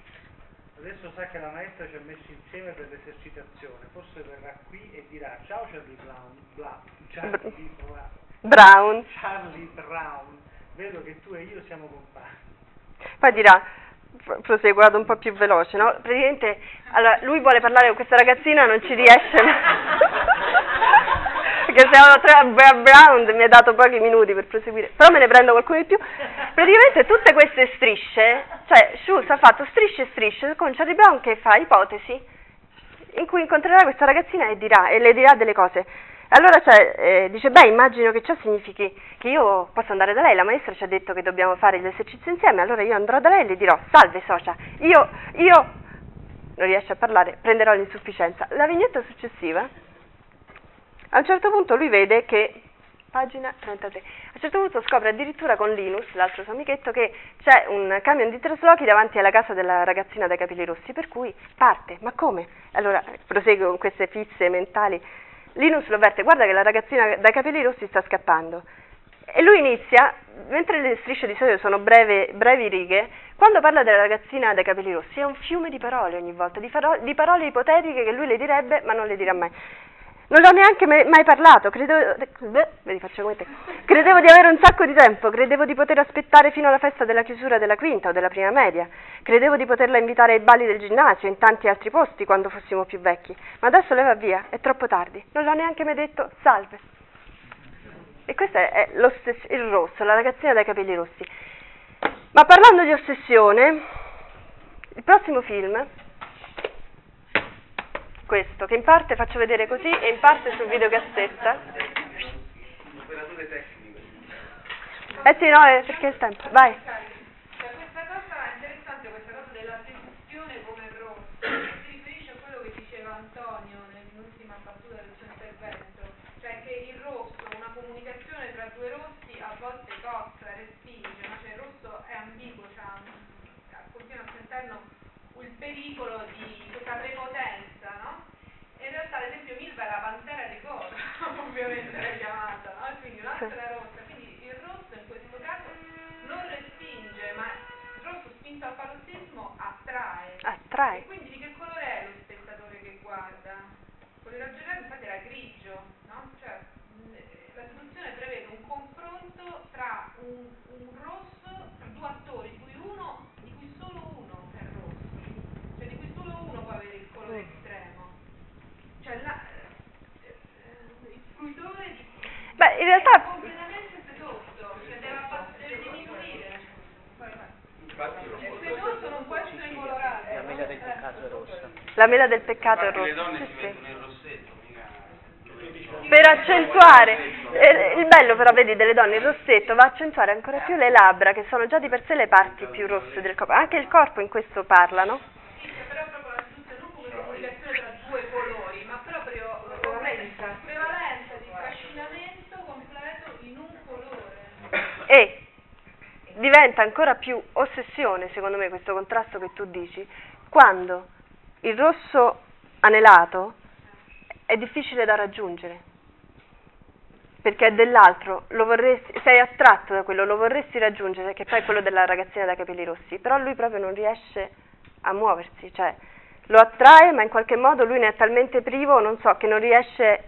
Adesso sa che la maestra ci ha messo insieme per l'esercitazione. Forse verrà qui e dirà ciao Charlie Brown. Bla, Charlie Brown. Brown. Charlie Brown. Vedo che tu e io siamo compagni. Poi dirà, prosegue, guarda un po' più veloce, no? Praticamente, allora, lui vuole parlare con questa ragazzina, non ci riesce. Perché siamo tre a Brown, mi ha dato pochi minuti per proseguire, però me ne prendo qualcuno di più. Praticamente tutte queste strisce, cioè Schultz ha fatto strisce e strisce con Charlie Brown che fa ipotesi in cui incontrerà questa ragazzina e, dirà, e le dirà delle cose. Allora cioè, eh, dice, beh, immagino che ciò significhi che io posso andare da lei, la maestra ci ha detto che dobbiamo fare gli esercizi insieme, allora io andrò da lei e le dirò, salve socia, io, io, non riesce a parlare, prenderò l'insufficienza. La vignetta successiva, a un certo punto lui vede che, pagina 33, a un certo punto scopre addirittura con Linus, l'altro suo amichetto, che c'è un camion di traslochi davanti alla casa della ragazzina dai capelli rossi, per cui parte, ma come? Allora prosegue con queste fisse mentali Linus lo avverte, guarda che la ragazzina dai capelli rossi sta scappando. E lui inizia, mentre le strisce di solito sono breve, brevi righe, quando parla della ragazzina dai capelli rossi è un fiume di parole ogni volta, di, faro- di parole ipotetiche che lui le direbbe ma non le dirà mai. Non l'ho neanche mai parlato, credevo, credevo di avere un sacco di tempo, credevo di poter aspettare fino alla festa della chiusura della quinta o della prima media, credevo di poterla invitare ai balli del ginnasio e in tanti altri posti quando fossimo più vecchi, ma adesso lei va via, è troppo tardi, non l'ho neanche mai detto salve. E questo è il rosso, la ragazzina dai capelli rossi. Ma parlando di ossessione, il prossimo film questo, che in parte faccio vedere così e in parte su videocassetta. Eh sì, no, è perché è il tempo. Vai. Pericolo di questa prepotenza, no? E in realtà ad esempio Milva è la pantera di coda, ovviamente l'è chiamata, no? Quindi un'altra rossa, quindi il rosso in questo caso non respinge, ma il rosso spinto al parossismo attrae. Attrae. E quindi di che colore è lo spettatore che guarda? Quello Roger infatti era grigio, no? Cioè la seduzione prevede un confronto tra un, un rosso E se no sono un po' estremolorate. La mela del peccato è rossa. La mela del peccato è Infatti le rossa. donne Sì, si sì. mettono il rossetto, mica... Per accentuare, eh, il bello però vedi delle donne, il rossetto va a accentuare ancora più le labbra che sono già di per sé le parti più rosse del corpo, anche il corpo in questo parla, no? Sì, però proprio innanzitutto non come comunicazione tra due colori, ma proprio prevalenza, prevalenza di trascinamento completo in un colore. E diventa ancora più ossessione, secondo me, questo contrasto che tu dici, quando il rosso anelato è difficile da raggiungere. Perché è dell'altro, vorresti, sei attratto da quello, lo vorresti raggiungere, che poi è quello della ragazzina dai capelli rossi, però lui proprio non riesce a muoversi, cioè lo attrae, ma in qualche modo lui ne è talmente privo, non so, che non riesce.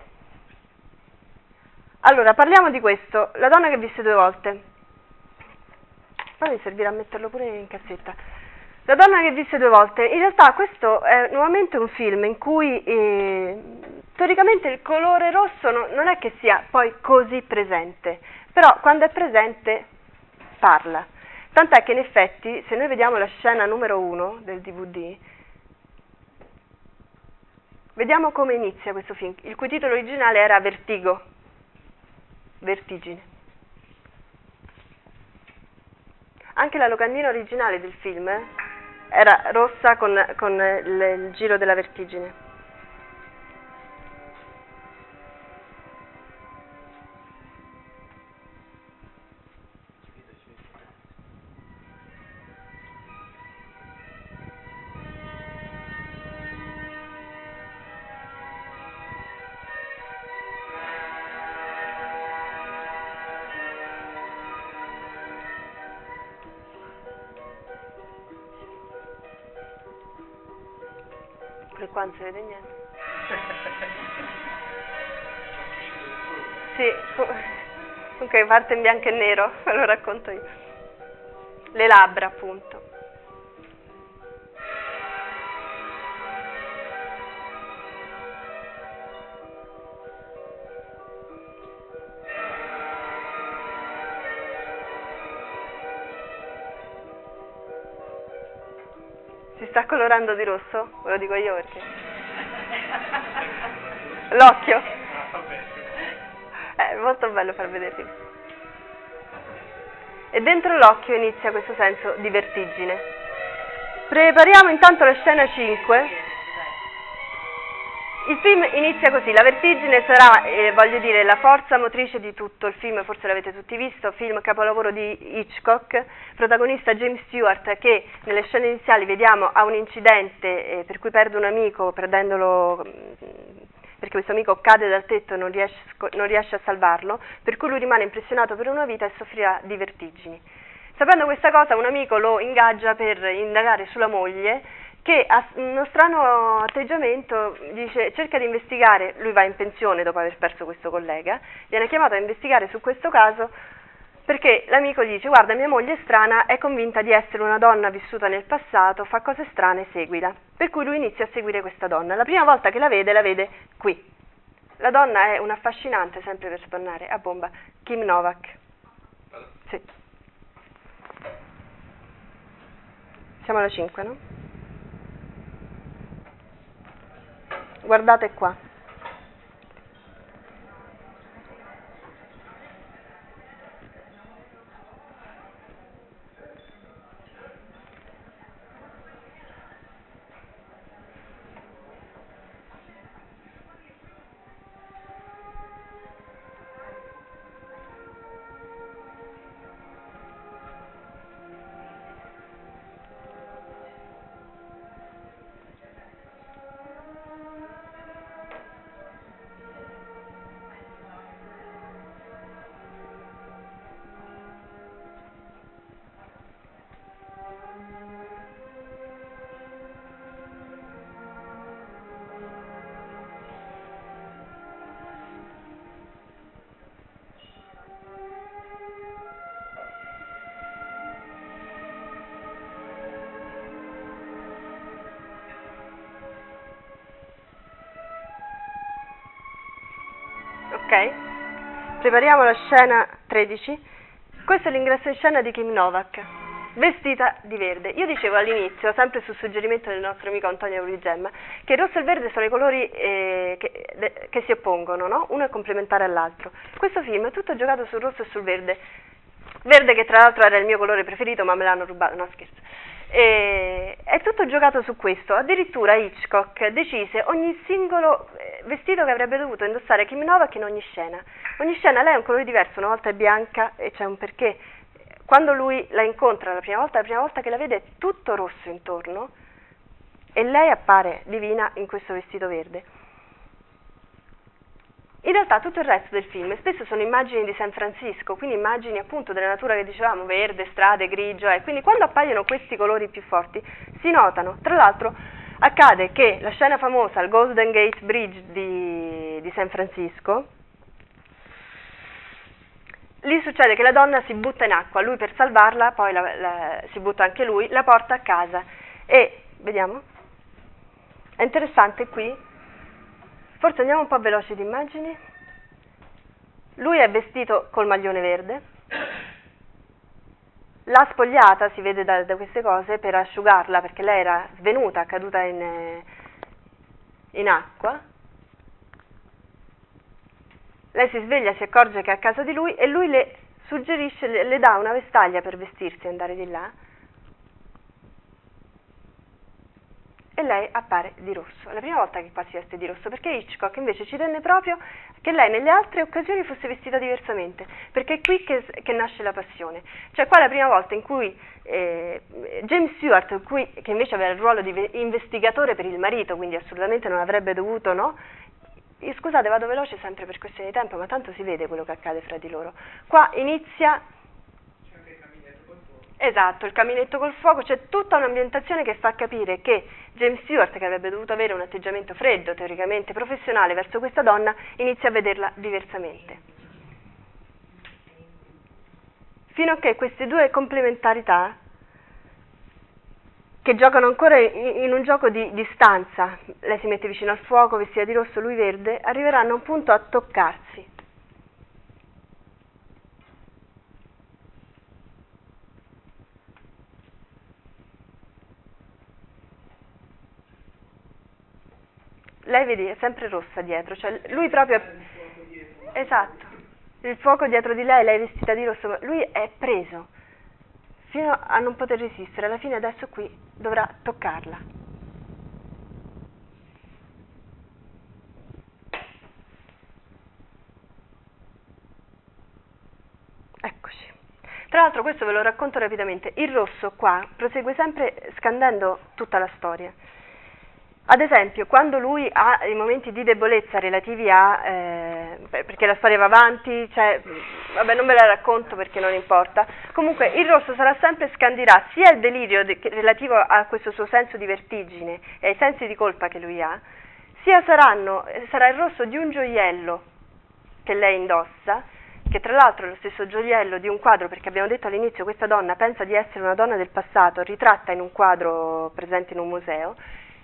Allora, parliamo di questo, la donna che visse due volte. Poi mi servirà a metterlo pure in cassetta. La donna che visse due volte, in realtà questo è nuovamente un film in cui eh, teoricamente il colore rosso no- non è che sia poi così presente, però quando è presente parla. Tant'è che in effetti, se noi vediamo la scena numero uno del DVD, vediamo come inizia questo film, il cui titolo originale era Vertigo, Vertigine. Anche la locandina originale del film eh, era rossa con, con il, il giro della vertigine. Non si vede niente. Sì, comunque parte in bianco e nero, ve lo racconto io. Le labbra, appunto. Colorando di rosso? Ve lo dico io perché. L'occhio. È molto bello far vedere. E dentro l'occhio inizia questo senso di vertigine. Prepariamo intanto la scena 5. Il film inizia così, la vertigine sarà, eh, voglio dire, la forza motrice di tutto il film, forse l'avete tutti visto, film capolavoro di Hitchcock, protagonista James Stewart che nelle scene iniziali vediamo ha un incidente eh, per cui perde un amico prendendolo mm, perché questo amico cade dal tetto e non non riesce a salvarlo, per cui lui rimane impressionato per una vita e soffrirà di vertigini. Sapendo questa cosa un amico lo ingaggia per indagare sulla moglie che ha uno strano atteggiamento, dice, cerca di investigare, lui va in pensione dopo aver perso questo collega, viene chiamato a investigare su questo caso perché l'amico gli dice guarda mia moglie è strana, è convinta di essere una donna vissuta nel passato, fa cose strane, seguila. Per cui lui inizia a seguire questa donna. La prima volta che la vede, la vede qui. La donna è un'affascinante, sempre per tornare a bomba, Kim Novak. Sì. Siamo alla 5, no? Guardate qua. Prepariamo la scena 13. Questo è l'ingresso in scena di Kim Novak. vestita di verde. Io dicevo all'inizio, sempre sul suggerimento del nostro amico Antonio Ruigemma, che il rosso e il verde sono i colori eh, che, de, che, si oppongono, no? uno è complementare all'altro. Questo film è tutto giocato sul rosso e sul verde, verde che tra l'altro era il mio colore preferito ma me l'hanno rubato, no scherzo. E, è tutto giocato su questo, addirittura Hitchcock decise ogni singolo eh, vestito che avrebbe dovuto indossare Kim Novak in ogni scena. Ogni scena lei ha un colore diverso, una volta è bianca e c'è un perché quando lui la incontra la prima volta, la prima volta che la vede è tutto rosso intorno e lei appare divina in questo vestito verde. In realtà tutto il resto del film spesso sono immagini di San Francisco, quindi immagini appunto della natura che dicevamo, verde, strade, grigio, eh. quindi quando appaiono questi colori più forti si notano. Tra l'altro accade che la scena famosa al Golden Gate Bridge di, di San Francisco, lì succede che la donna si butta in acqua, lui per salvarla, poi la, la, si butta anche lui, la porta a casa e, vediamo, è interessante qui, forse andiamo un po' veloci di immagini, lui è vestito col maglione verde, l'ha spogliata, si vede da, da queste cose, per asciugarla perché lei era svenuta, caduta in, in acqua, lei si sveglia, si accorge che è a casa di lui e lui le suggerisce, le, le dà una vestaglia per vestirsi e andare di là. E lei appare di rosso. La prima volta che qua si veste di rosso, perché Hitchcock invece ci tenne proprio che lei nelle altre occasioni fosse vestita diversamente, perché è qui che, che nasce la passione. Cioè qua è la prima volta in cui eh, James Stewart, cui, che invece aveva il ruolo di investigatore per il marito, quindi assolutamente non avrebbe dovuto no, scusate vado veloce sempre per questione di tempo, ma tanto si vede quello che accade fra di loro. Qua inizia... Esatto, il caminetto col fuoco, c'è tutta un'ambientazione che fa capire che James Stewart, che avrebbe dovuto avere un atteggiamento freddo, teoricamente professionale verso questa donna, inizia a vederla diversamente. Fino a che queste due complementarità che giocano ancora in un gioco di distanza, lei si mette vicino al fuoco, vestita di rosso, lui verde, arriveranno a un punto a toccarsi. Lei vedi, è sempre rossa dietro, cioè lui proprio... Esatto, il fuoco dietro di lei, lei è vestita di rosso, lui è preso fino a non poter resistere. Alla fine adesso qui dovrà toccarla. Eccoci. Tra l'altro questo ve lo racconto rapidamente. Il rosso qua prosegue sempre scandendo tutta la storia. Ad esempio, quando lui ha i momenti di debolezza relativi a, eh, perché la storia va avanti, cioè, vabbè non ve la racconto perché non importa, comunque il rosso sarà sempre scandirà sia il delirio de- relativo a questo suo senso di vertigine e ai sensi di colpa che lui ha, sia saranno, sarà il rosso di un gioiello che lei indossa, che tra l'altro è lo stesso gioiello di un quadro, perché abbiamo detto all'inizio questa donna pensa di essere una donna del passato, ritratta in un quadro presente in un museo,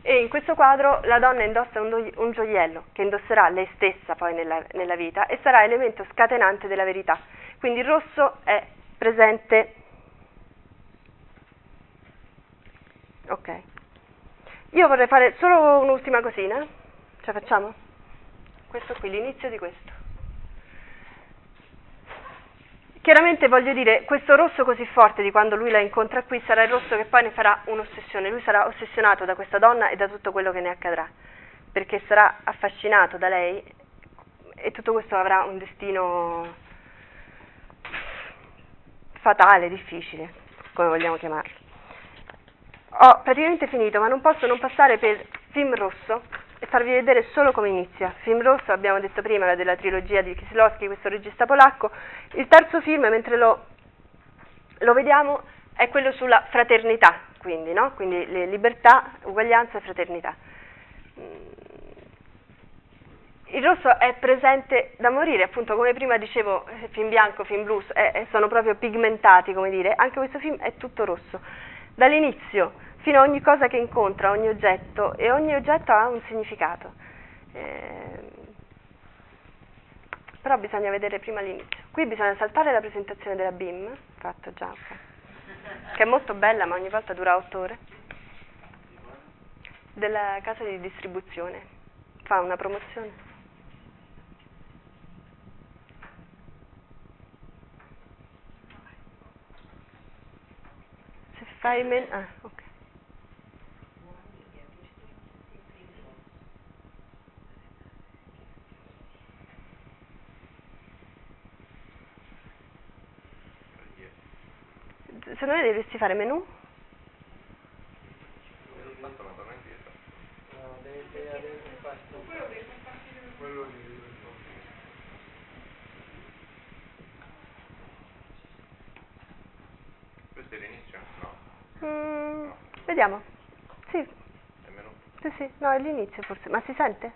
e in questo quadro la donna indossa un, un gioiello che indosserà lei stessa poi nella, nella, vita e sarà elemento scatenante della verità. Quindi il rosso è presente. Ok. Io vorrei fare solo un'ultima cosina. Ce la facciamo? Questo qui, l'inizio di questo. Chiaramente voglio dire, questo rosso così forte di quando lui la incontra qui sarà il rosso che poi ne farà un'ossessione, lui sarà ossessionato da questa donna e da tutto quello che ne accadrà, perché sarà affascinato da lei e tutto questo avrà un destino fatale, difficile, come vogliamo chiamarlo. Ho praticamente finito, ma non posso non passare per film rosso farvi vedere solo come inizia. Film rosso, abbiamo detto prima, la della trilogia di Kieslowski, questo regista polacco. Il terzo film, mentre lo, lo vediamo, è quello sulla fraternità, quindi, no? quindi libertà, uguaglianza e fraternità. Mm. Il rosso è presente da morire, appunto come prima dicevo, eh, film bianco, film blues, eh, sono proprio pigmentati, come dire, anche questo film è tutto rosso. Dall'inizio fino a ogni cosa che incontra, ogni oggetto, e ogni oggetto ha un significato. Eh, però bisogna vedere prima l'inizio. Qui bisogna saltare la presentazione della BIM, fatto già, ok. che è molto bella ma ogni volta dura otto ore, della casa di distribuzione, fa una promozione. Se fai meno... Ah, ok. Secondo me dovresti fare menu? No. Questo è l'inizio? No, Mm, vediamo. Sì, sì, sì, no, è l'inizio forse, ma si sente?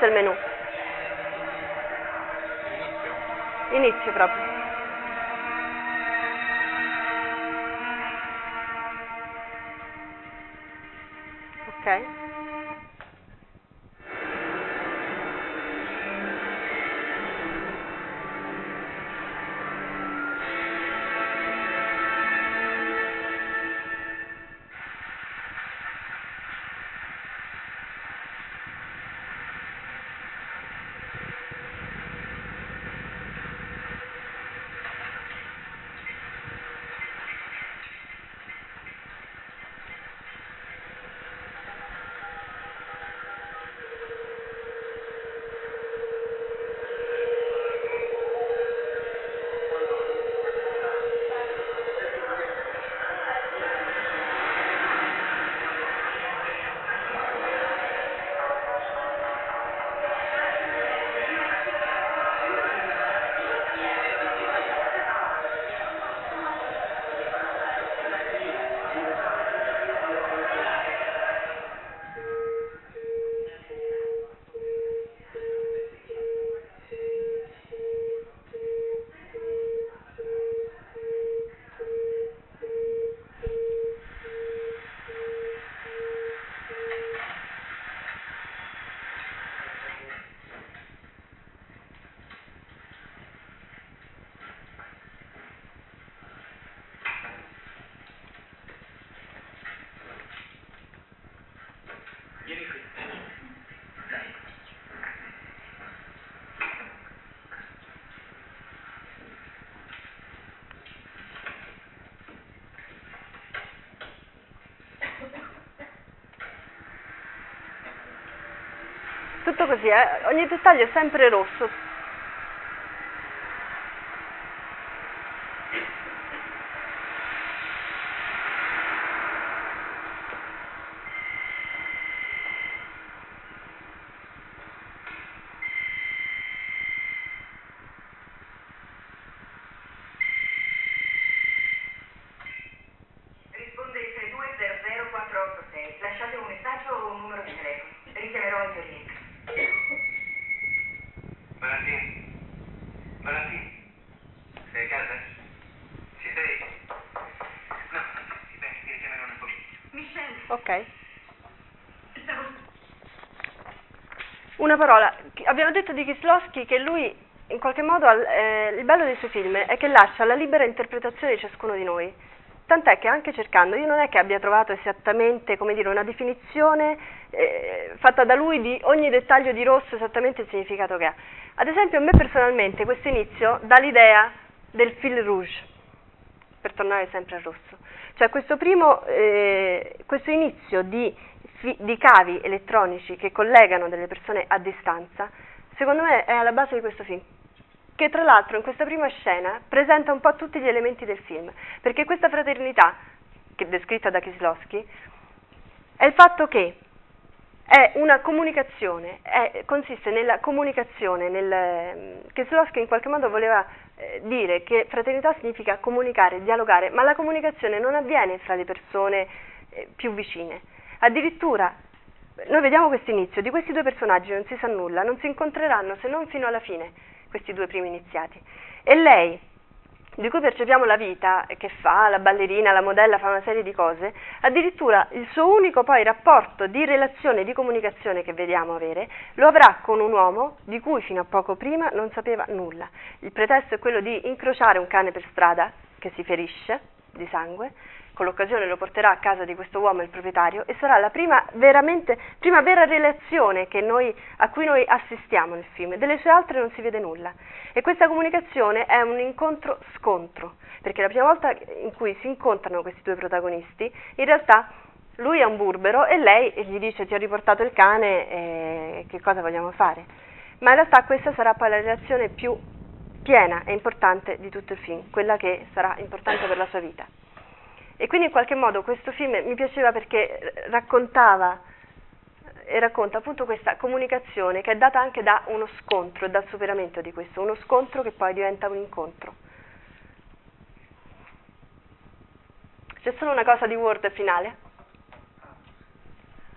Questo è il menu. Inizio proprio. Ok. Tutto così, eh? ogni dettaglio è sempre rosso. Risponde il 3200486. Lasciate un messaggio o un numero di telefono. Richiamerò in rientro. Valentino? Valentino? Sei a casa? Ci sei? No, sì, bene, ti richiamerò nel pomeriggio. Michelle, Ok. stavo... Una parola, abbiamo detto di Kislowski che lui in qualche modo eh, il bello dei suoi film è che lascia la libera interpretazione di ciascuno di noi. Tant'è che anche cercando, io non è che abbia trovato esattamente, dire, una definizione eh, fatta da lui di ogni dettaglio di rosso esattamente il significato che ha. Ad esempio a me personalmente questo inizio dà l'idea del fil rouge, per tornare sempre al rosso. Cioè questo primo, eh, questo inizio di, di cavi elettronici che collegano delle persone a distanza, secondo me è alla base di questo film. Che tra l'altro in questa prima scena presenta un po' tutti gli elementi del film, perché questa fraternità, descritta da Kislowski, è il fatto che è una comunicazione, è- consiste nella comunicazione, nel, Kieslowski in qualche modo voleva eh, dire che fraternità significa comunicare, dialogare, ma la comunicazione non avviene fra le persone eh, più vicine. Addirittura noi vediamo questo inizio, di questi due personaggi non si sa nulla, non si incontreranno se non fino alla fine, questi due primi iniziati. E lei, di cui percepiamo la vita, che fa la ballerina, la modella, fa una serie di cose, addirittura il suo unico poi rapporto di relazione, di comunicazione che vediamo avere, lo avrà con un uomo di cui fino a poco prima non sapeva nulla. Il pretesto è quello di incrociare un cane per strada che si ferisce di sangue, con l'occasione lo porterà a casa di questo uomo, il proprietario, e sarà la prima, prima vera relazione noi, a cui noi assistiamo nel film. Delle sue altre non si vede nulla. E questa comunicazione è un incontro-scontro, perché la prima volta in cui si incontrano questi due protagonisti, in realtà lui è un burbero e lei gli dice ti ho riportato il cane, e che cosa vogliamo fare? Ma in realtà questa sarà poi la relazione più piena e importante di tutto il film, quella che sarà importante per la sua vita. E quindi in qualche modo questo film mi piaceva perché raccontava e racconta appunto questa comunicazione che è data anche da uno scontro e dal superamento di questo, uno scontro che poi diventa un incontro. C'è solo una cosa di Word finale?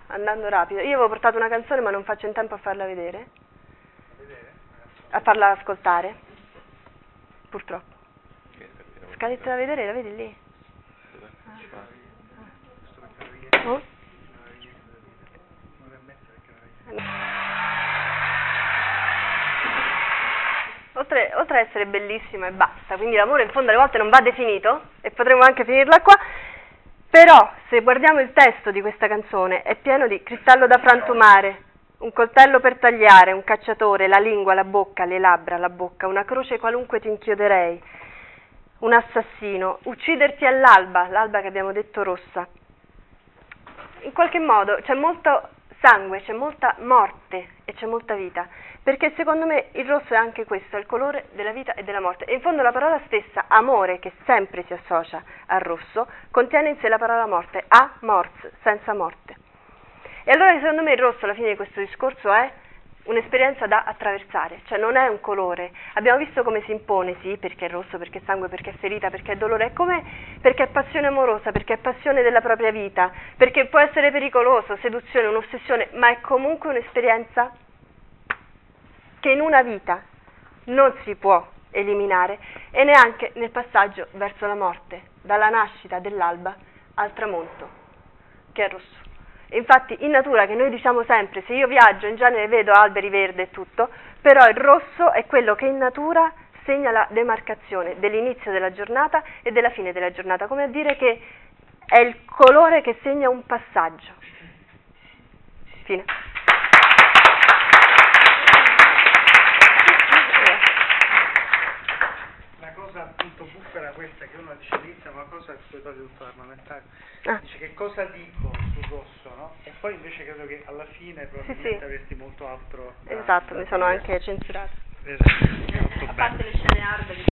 Andando rapido. Io avevo portato una canzone ma non faccio in tempo a farla vedere. A farla ascoltare. Purtroppo. Scaletta da vedere, la vedi lì? Oh? Oltre, oltre, ad essere bellissima e basta, quindi l'amore in fondo alle volte non va definito e potremmo anche finirla qua, però se guardiamo il testo di questa canzone è pieno di cristallo da frantumare, un coltello per tagliare, un cacciatore, la lingua, la bocca, le labbra, la bocca, una croce qualunque ti inchioderei, un assassino, ucciderti all'alba, l'alba che abbiamo detto rossa. In qualche modo c'è molto sangue, c'è molta morte e c'è molta vita, perché secondo me il rosso è anche questo, è il colore della vita e della morte. E in fondo la parola stessa, amore, che sempre si associa al rosso, contiene in sé la parola morte, a mors, senza morte. E allora secondo me il rosso alla fine di questo discorso è un'esperienza da attraversare, cioè non è un colore. Abbiamo visto come si impone, sì, perché è rosso, perché è sangue, perché è ferita, perché è dolore, è come perché è passione amorosa, perché è passione della propria vita, perché può essere pericoloso, seduzione, un'ossessione, ma è comunque un'esperienza che in una vita non si può eliminare e neanche nel passaggio verso la morte, dalla nascita dell'alba al tramonto, che è rosso. Infatti in natura che noi diciamo sempre, se io viaggio in genere vedo alberi verdi e tutto, però il rosso è quello che in natura segna la demarcazione dell'inizio della giornata e della fine della giornata, come a dire che è il colore che segna un passaggio. Fine. cosa appunto buffa era questa che uno dice all'inizio ma cosa poi toglie tutto l'armamentario Ah. dice che cosa dico sul rosso no? e poi invece credo che alla fine probabilmente Sì, sì. avresti molto altro da- Esatto, da mi sono dire. anche censurata. esatto molto A bene parte le scene hard